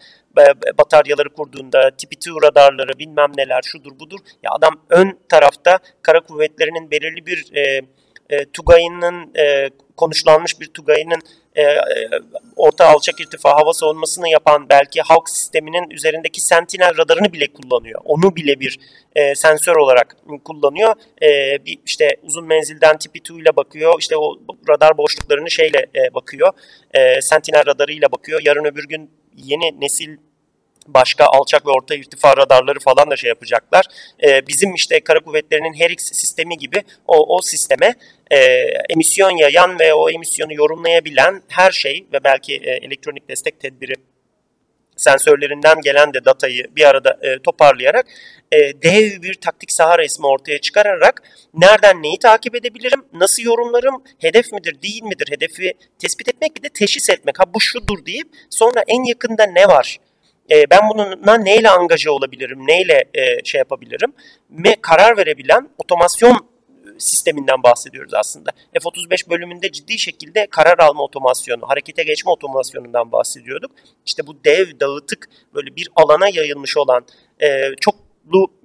bataryaları kurduğunda, tipi 2 radarları bilmem neler şudur budur. Ya adam ön tarafta kara kuvvetlerinin belirli bir e, e, Tugay'ının e, konuşlanmış bir Tugay'ının e, e, orta alçak irtifa hava savunmasını yapan belki halk sisteminin üzerindeki Sentinel radarını bile kullanıyor. Onu bile bir e, sensör olarak kullanıyor. E, bir işte uzun menzilden tipi 2 ile bakıyor. İşte o radar boşluklarını şeyle e, bakıyor. E, Sentinel radarıyla bakıyor. Yarın öbür gün yeni nesil başka alçak ve orta irtifa radarları falan da şey yapacaklar. E, bizim işte kara kuvvetlerinin HERIX sistemi gibi o, o sisteme e, emisyon yayan ve o emisyonu yorumlayabilen her şey ve belki e, elektronik destek tedbiri sensörlerinden gelen de datayı bir arada e, toparlayarak e, dev bir taktik saha resmi ortaya çıkararak nereden neyi takip edebilirim, nasıl yorumlarım, hedef midir değil midir, hedefi tespit etmek bir de teşhis etmek. Ha bu şudur deyip sonra en yakında ne var? E, ben bununla neyle angaje olabilirim, neyle e, şey yapabilirim ve karar verebilen otomasyon sisteminden bahsediyoruz aslında. F-35 bölümünde ciddi şekilde karar alma otomasyonu, harekete geçme otomasyonundan bahsediyorduk. İşte bu dev, dağıtık, böyle bir alana yayılmış olan e, çok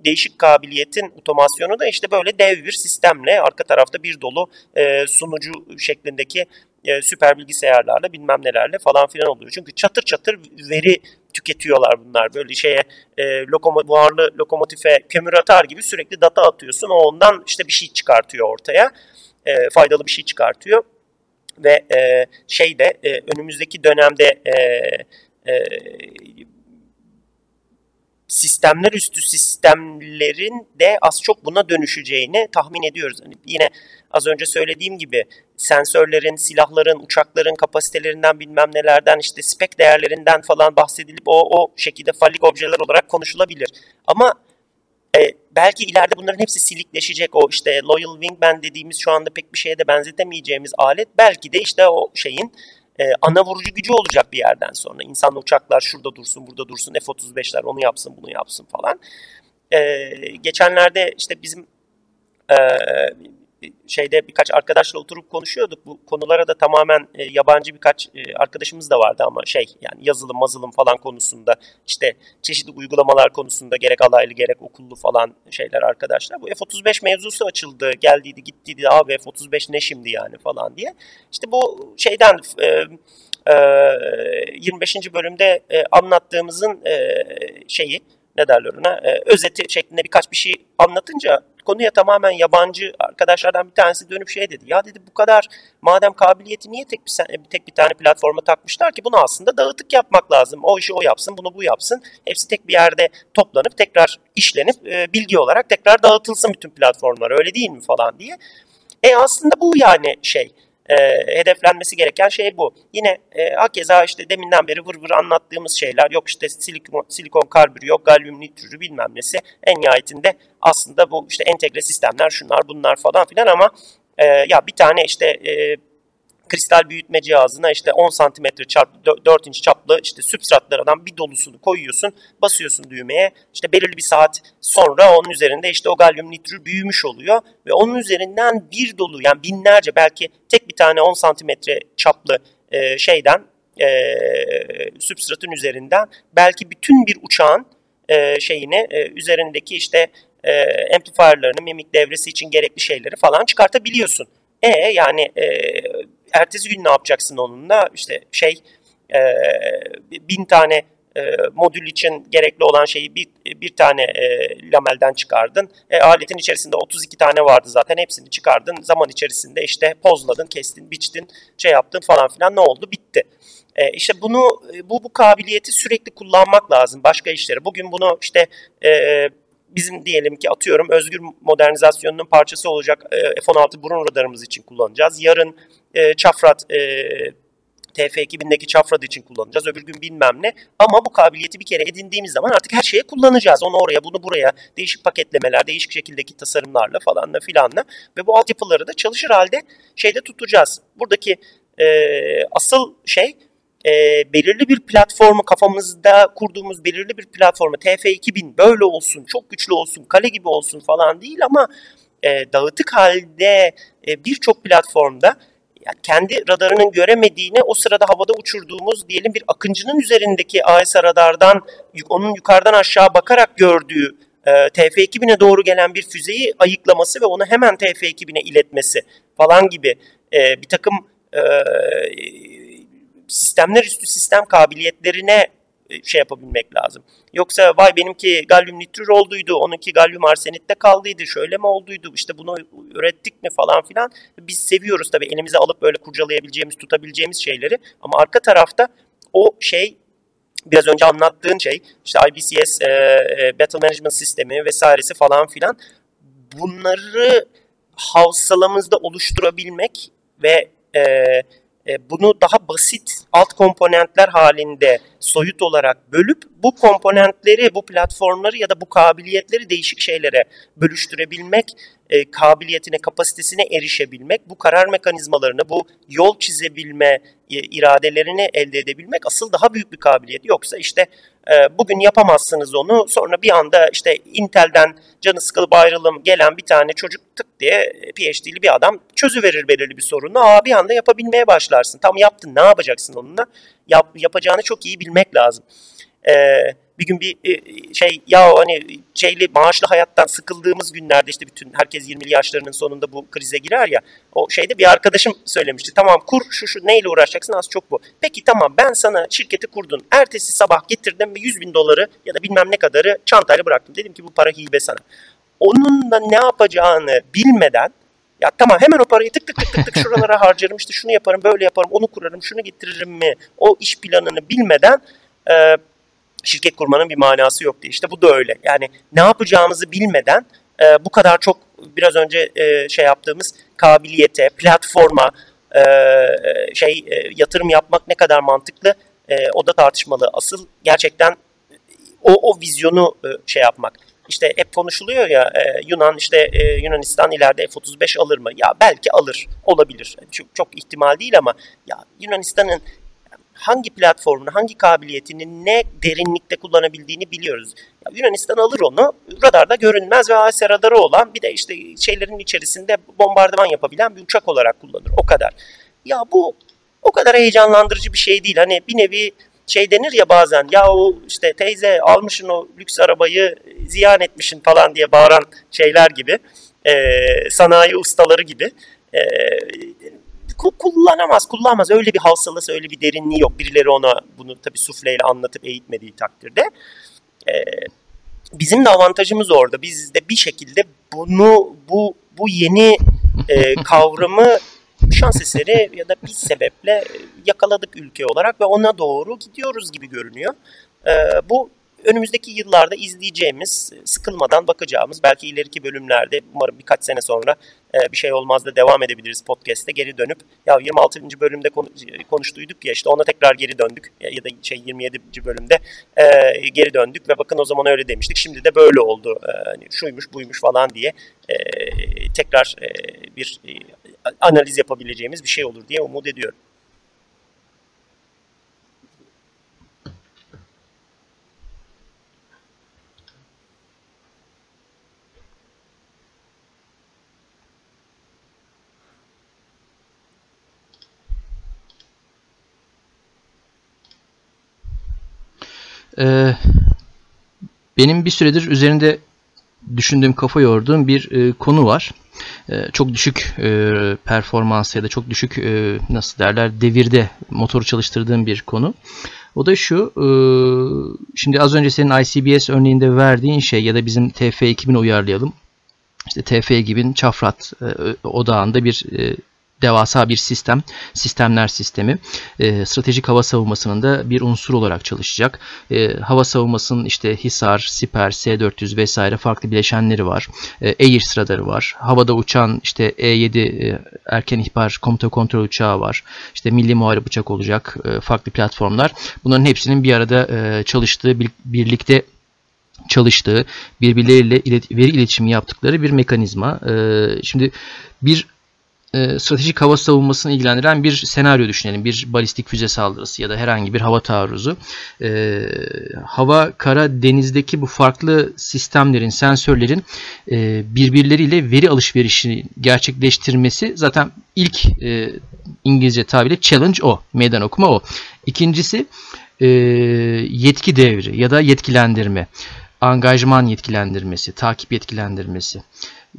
değişik kabiliyetin otomasyonu da işte böyle dev bir sistemle arka tarafta bir dolu e, sunucu şeklindeki e, süper bilgisayarlarla bilmem nelerle falan filan oluyor. Çünkü çatır çatır veri tüketiyorlar bunlar. Böyle şeye e, lokoma, buharlı lokomotife kömür atar gibi sürekli data atıyorsun. O ondan işte bir şey çıkartıyor ortaya. e, faydalı bir şey çıkartıyor. Ve e, şey de e, önümüzdeki dönemde e, e, sistemler üstü sistemlerin de az çok buna dönüşeceğini tahmin ediyoruz. Hani yine az önce söylediğim gibi sensörlerin, silahların, uçakların kapasitelerinden bilmem nelerden işte spek değerlerinden falan bahsedilip o, o şekilde fallik objeler olarak konuşulabilir. Ama e, belki ileride bunların hepsi silikleşecek. O işte Loyal Wingman dediğimiz şu anda pek bir şeye de benzetemeyeceğimiz alet belki de işte o şeyin e, ana vurucu gücü olacak bir yerden sonra. İnsanlı uçaklar şurada dursun, burada dursun, F-35'ler onu yapsın, bunu yapsın falan. E, geçenlerde işte bizim e, şeyde birkaç arkadaşla oturup konuşuyorduk. Bu konulara da tamamen e, yabancı birkaç e, arkadaşımız da vardı ama şey yani yazılım mazılım falan konusunda işte çeşitli uygulamalar konusunda gerek alaylı gerek okullu falan şeyler arkadaşlar. Bu F-35 mevzusu açıldı geldiydi gittiydi abi F-35 ne şimdi yani falan diye. İşte bu şeyden e, e, 25. bölümde e, anlattığımızın e, şeyi ne derler ona e, özeti şeklinde birkaç bir şey anlatınca konuya tamamen yabancı arkadaşlardan bir tanesi dönüp şey dedi. Ya dedi bu kadar madem kabiliyeti niye tek bir, tek bir tane platforma takmışlar ki bunu aslında dağıtık yapmak lazım. O işi o yapsın, bunu bu yapsın. Hepsi tek bir yerde toplanıp tekrar işlenip e, bilgi olarak tekrar dağıtılsın bütün platformlar öyle değil mi falan diye. E aslında bu yani şey e, hedeflenmesi gereken şey bu. Yine e, hakeza işte deminden beri vır vır anlattığımız şeyler yok işte silikon, silikon karbürü yok galyum nitrürü bilmem nesi en nihayetinde aslında bu işte entegre sistemler şunlar bunlar falan filan ama e, ya bir tane işte e, kristal büyütme cihazına işte 10 santimetre çarpı 4 inç çaplı işte sübstratlardan bir dolusunu koyuyorsun, basıyorsun düğmeye. İşte belirli bir saat sonra onun üzerinde işte o galyum nitrür büyümüş oluyor ve onun üzerinden bir dolu yani binlerce belki tek bir tane 10 santimetre çaplı e, şeyden e, sübstratın üzerinden belki bütün bir uçağın e, şeyini e, üzerindeki işte e, amplifierlarını, mimik devresi için gerekli şeyleri falan çıkartabiliyorsun. E yani e, ertesi gün ne yapacaksın onunla? İşte şey e, bin tane e, modül için gerekli olan şeyi bir, bir tane e, lamelden çıkardın. E, aletin içerisinde 32 tane vardı zaten hepsini çıkardın. Zaman içerisinde işte pozladın, kestin, biçtin, şey yaptın falan filan ne oldu? Bitti. E, işte bunu bu bu kabiliyeti sürekli kullanmak lazım başka işlere. Bugün bunu işte e, bizim diyelim ki atıyorum özgür modernizasyonunun parçası olacak e, F-16 burun radarımız için kullanacağız. Yarın e, Çafrat e, TF2000'deki Çafrat için kullanacağız. Öbür gün bilmem ne. Ama bu kabiliyeti bir kere edindiğimiz zaman artık her şeye kullanacağız. Onu oraya, bunu buraya. Değişik paketlemeler, değişik şekildeki tasarımlarla falanla filanla. Ve bu altyapıları da çalışır halde şeyde tutacağız. Buradaki e, asıl şey e, belirli bir platformu kafamızda kurduğumuz belirli bir platformu TF2000 böyle olsun, çok güçlü olsun, kale gibi olsun falan değil ama e, dağıtık halde e, birçok platformda yani kendi radarının göremediğini o sırada havada uçurduğumuz diyelim bir akıncının üzerindeki AESA radardan onun yukarıdan aşağı bakarak gördüğü e, TF2000'e doğru gelen bir füzeyi ayıklaması ve onu hemen TF2000'e iletmesi falan gibi e, bir takım e, sistemler üstü sistem kabiliyetlerine şey yapabilmek lazım. Yoksa vay benimki galyum nitrür olduydu, onunki galyum arsenitte kaldıydı, şöyle mi olduydu, işte bunu ürettik mi falan filan. Biz seviyoruz tabii elimize alıp böyle kurcalayabileceğimiz, tutabileceğimiz şeyleri. Ama arka tarafta o şey biraz önce anlattığın şey işte IBCS, e, e, Battle Management Sistemi vesairesi falan filan bunları havsalamızda oluşturabilmek ve e, e, bunu daha basit alt komponentler halinde soyut olarak bölüp bu komponentleri, bu platformları ya da bu kabiliyetleri değişik şeylere bölüştürebilmek, e, kabiliyetine, kapasitesine erişebilmek, bu karar mekanizmalarını, bu yol çizebilme e, iradelerini elde edebilmek asıl daha büyük bir kabiliyet. Yoksa işte e, bugün yapamazsınız onu, sonra bir anda işte Intel'den canı sıkılıp ayrılım gelen bir tane çocuk tık diye PhD'li bir adam çözüverir belirli bir sorunu. Aa bir anda yapabilmeye başlarsın. Tam yaptın ne yapacaksın onunla? Yap, yapacağını çok iyi bilmek lazım. Ee, bir gün bir e, şey ya hani şeyli maaşlı hayattan sıkıldığımız günlerde işte bütün herkes 20'li yaşlarının sonunda bu krize girer ya. O şeyde bir arkadaşım söylemişti. Tamam kur şu şu neyle uğraşacaksın az çok bu. Peki tamam ben sana şirketi kurdun. Ertesi sabah getirdim ve 100 bin doları ya da bilmem ne kadarı çantayla bıraktım. Dedim ki bu para hibe sana. Onunla ne yapacağını bilmeden Ya tamam hemen o parayı tık tık tık tık, tık şuralara harcarım işte şunu yaparım böyle yaparım onu kurarım şunu getiririm mi o iş planını bilmeden e, şirket kurmanın bir manası yok diye. İşte bu da öyle. Yani ne yapacağımızı bilmeden e, bu kadar çok biraz önce e, şey yaptığımız kabiliyete, platforma e, şey e, yatırım yapmak ne kadar mantıklı e, o da tartışmalı. Asıl gerçekten o, o vizyonu e, şey yapmak. İşte hep konuşuluyor ya e, Yunan işte e, Yunanistan ileride F-35 alır mı? Ya belki alır, olabilir. Çok, çok ihtimal değil ama ya Yunanistan'ın hangi platformunu, hangi kabiliyetini ne derinlikte kullanabildiğini biliyoruz. Ya Yunanistan alır onu, radarda görünmez ve AS radarı olan bir de işte şeylerin içerisinde bombardıman yapabilen bir uçak olarak kullanır. O kadar. Ya bu o kadar heyecanlandırıcı bir şey değil. Hani bir nevi şey denir ya bazen ya o işte teyze almışın o lüks arabayı ziyan etmişin falan diye bağıran şeyler gibi e, sanayi ustaları gibi e, kullanamaz kullanmaz. Öyle bir havsalası öyle bir derinliği yok. Birileri ona bunu tabi sufleyle anlatıp eğitmediği takdirde. E, bizim de avantajımız orada. Biz de bir şekilde bunu bu bu yeni e, kavramı şans eseri ya da bir sebeple yakaladık ülke olarak ve ona doğru gidiyoruz gibi görünüyor. E, bu önümüzdeki yıllarda izleyeceğimiz, sıkılmadan bakacağımız, belki ileriki bölümlerde umarım birkaç sene sonra e, bir şey olmaz da devam edebiliriz podcast'te geri dönüp ya 26. bölümde konuştuyduk ya işte ona tekrar geri döndük ya da şey 27. bölümde e, geri döndük ve bakın o zaman öyle demiştik. Şimdi de böyle oldu. E, hani şuymuş buymuş falan diye tekrar bir analiz yapabileceğimiz bir şey olur diye umut ediyorum. Ee, benim bir süredir üzerinde düşündüğüm, kafa yorduğum bir e, konu var. E, çok düşük e, performans ya da çok düşük e, nasıl derler devirde motoru çalıştırdığım bir konu. O da şu, e, şimdi az önce senin ICBS örneğinde verdiğin şey ya da bizim TF2000 uyarlayalım. İşte TF2000 çafrat e, odağında bir e, devasa bir sistem, sistemler sistemi e, stratejik hava savunmasının da bir unsur olarak çalışacak. E, hava savunmasının işte Hisar, Siper, S-400 vesaire farklı bileşenleri var. E, Air radarı var. Havada uçan işte E-7 e, erken ihbar komuta kontrol uçağı var. İşte milli muharip uçak olacak. E, farklı platformlar. Bunların hepsinin bir arada e, çalıştığı, birlikte çalıştığı, birbirleriyle ilet veri iletişimi yaptıkları bir mekanizma. E, şimdi bir e, stratejik hava savunmasını ilgilendiren bir senaryo düşünelim. Bir balistik füze saldırısı ya da herhangi bir hava taarruzu. E, hava, kara, denizdeki bu farklı sistemlerin, sensörlerin e, birbirleriyle veri alışverişini gerçekleştirmesi zaten ilk e, İngilizce tabiriyle challenge o. Meydan okuma o. İkincisi e, yetki devri ya da yetkilendirme. Angajman yetkilendirmesi, takip yetkilendirmesi.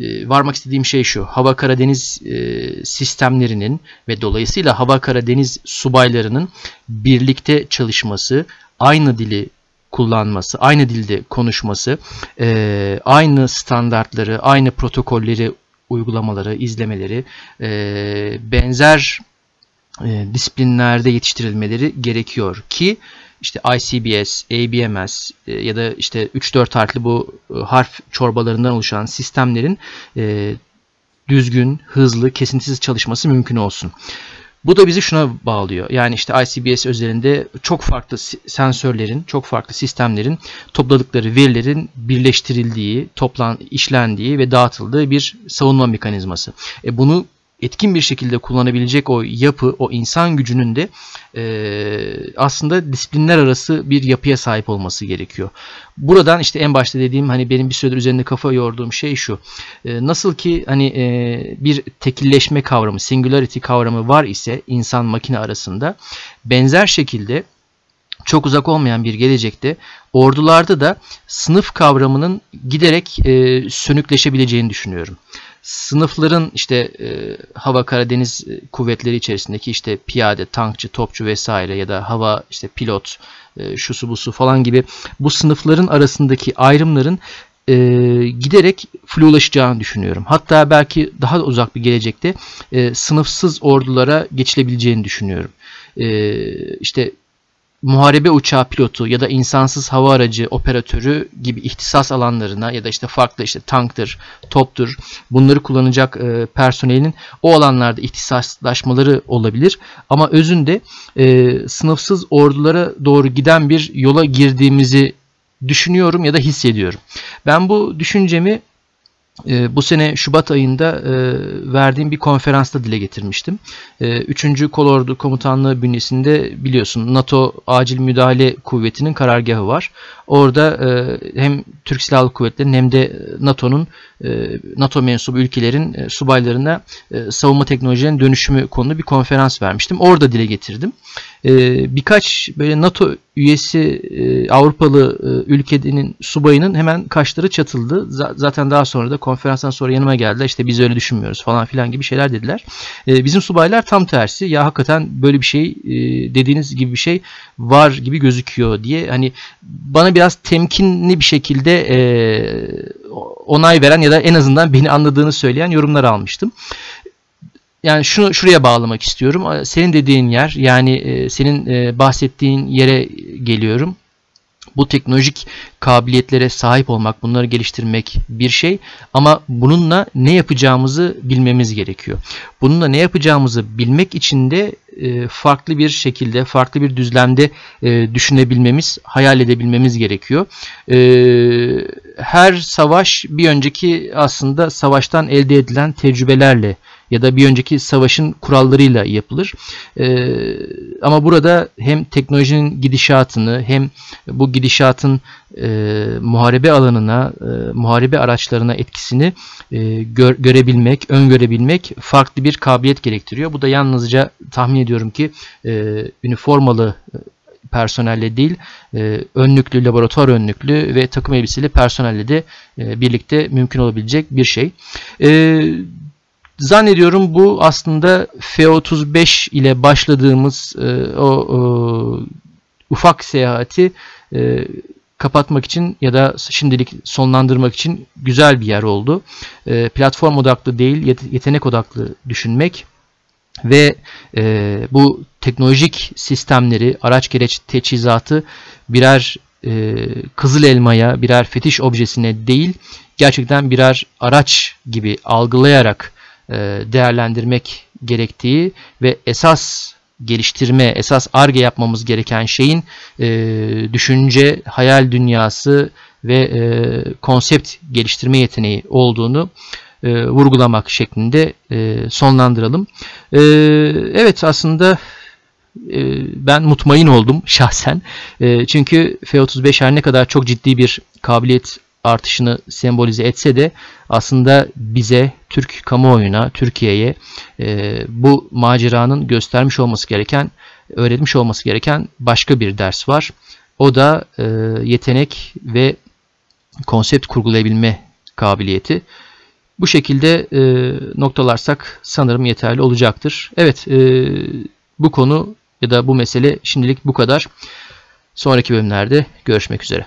Ee, varmak istediğim şey şu. Hava Karadeniz e, sistemlerinin ve dolayısıyla Hava Karadeniz subaylarının birlikte çalışması, aynı dili kullanması, aynı dilde konuşması, e, aynı standartları, aynı protokolleri uygulamaları, izlemeleri, e, benzer disiplinlerde yetiştirilmeleri gerekiyor ki işte ICBS, ABMS e, ya da işte 3-4 harfli bu e, harf çorbalarından oluşan sistemlerin e, düzgün, hızlı, kesintisiz çalışması mümkün olsun. Bu da bizi şuna bağlıyor. Yani işte ICBS özelinde çok farklı sensörlerin, çok farklı sistemlerin topladıkları verilerin birleştirildiği, toplan, işlendiği ve dağıtıldığı bir savunma mekanizması. E bunu etkin bir şekilde kullanabilecek o yapı, o insan gücünün de e, aslında disiplinler arası bir yapıya sahip olması gerekiyor. Buradan işte en başta dediğim hani benim bir süredir üzerinde kafa yorduğum şey şu. E, nasıl ki hani e, bir tekilleşme kavramı, singularity kavramı var ise insan makine arasında benzer şekilde çok uzak olmayan bir gelecekte ordularda da sınıf kavramının giderek e, sönükleşebileceğini düşünüyorum sınıfların işte e, hava Karadeniz e, kuvvetleri içerisindeki işte piyade, tankçı, topçu vesaire ya da hava işte pilot, e, şusu busu falan gibi bu sınıfların arasındaki ayrımların e, giderek flulaşacağını düşünüyorum. Hatta belki daha da uzak bir gelecekte e, sınıfsız ordulara geçilebileceğini düşünüyorum. E, işte muharebe uçağı pilotu ya da insansız hava aracı operatörü gibi ihtisas alanlarına ya da işte farklı işte tanktır, toptur bunları kullanacak e, personelin o alanlarda ihtisaslaşmaları olabilir. Ama özünde e, sınıfsız ordulara doğru giden bir yola girdiğimizi düşünüyorum ya da hissediyorum. Ben bu düşüncemi e, bu sene Şubat ayında e, verdiğim bir konferansta dile getirmiştim. E, 3. Kolordu Komutanlığı bünyesinde biliyorsun NATO Acil Müdahale Kuvveti'nin karargahı var. Orada e, hem Türk Silahlı Kuvvetleri'nin hem de NATO'nun e, NATO mensubu ülkelerin subaylarına savunma teknolojilerinin dönüşümü konulu bir konferans vermiştim. Orada dile getirdim. E, birkaç böyle NATO üyesi e, Avrupalı e, ülkenin subayının hemen kaşları çatıldı. Zaten daha sonra da konferanstan sonra yanıma geldiler. İşte biz öyle düşünmüyoruz falan filan gibi şeyler dediler. E, bizim subaylar tam tersi. Ya hakikaten böyle bir şey dediğiniz gibi bir şey var gibi gözüküyor diye. Hani bana biraz temkinli bir şekilde onay veren ya da en azından beni anladığını söyleyen yorumlar almıştım yani şunu şuraya bağlamak istiyorum. Senin dediğin yer yani e, senin e, bahsettiğin yere geliyorum. Bu teknolojik kabiliyetlere sahip olmak, bunları geliştirmek bir şey ama bununla ne yapacağımızı bilmemiz gerekiyor. Bununla ne yapacağımızı bilmek için de e, farklı bir şekilde, farklı bir düzlemde düşünebilmemiz, hayal edebilmemiz gerekiyor. Her savaş bir önceki aslında savaştan elde edilen tecrübelerle ya da bir önceki savaşın kurallarıyla yapılır. E, ama burada hem teknolojinin gidişatını hem bu gidişatın e, muharebe alanına, e, muharebe araçlarına etkisini e, gör, görebilmek, öngörebilmek farklı bir kabiliyet gerektiriyor. Bu da yalnızca tahmin ediyorum ki e, üniformalı e, personelle değil, e, önlüklü, laboratuvar önlüklü ve takım elbiseli personelle de e, birlikte mümkün olabilecek bir şey. E, Zannediyorum bu aslında F-35 ile başladığımız e, o, o ufak seyahati e, kapatmak için ya da şimdilik sonlandırmak için güzel bir yer oldu. E, platform odaklı değil, yetenek odaklı düşünmek ve e, bu teknolojik sistemleri, araç gereç teçhizatı birer e, kızıl elmaya, birer fetiş objesine değil, gerçekten birer araç gibi algılayarak e, değerlendirmek gerektiği ve esas geliştirme, esas arge yapmamız gereken şeyin e, düşünce, hayal dünyası ve e, konsept geliştirme yeteneği olduğunu e, vurgulamak şeklinde e, sonlandıralım. E, evet aslında e, ben mutmain oldum şahsen. E, çünkü F-35 her ne kadar çok ciddi bir kabiliyet artışını sembolize etse de aslında bize, Türk kamuoyuna, Türkiye'ye e, bu maceranın göstermiş olması gereken, öğretmiş olması gereken başka bir ders var. O da e, yetenek ve konsept kurgulayabilme kabiliyeti. Bu şekilde e, noktalarsak sanırım yeterli olacaktır. Evet, e, bu konu ya da bu mesele şimdilik bu kadar. Sonraki bölümlerde görüşmek üzere.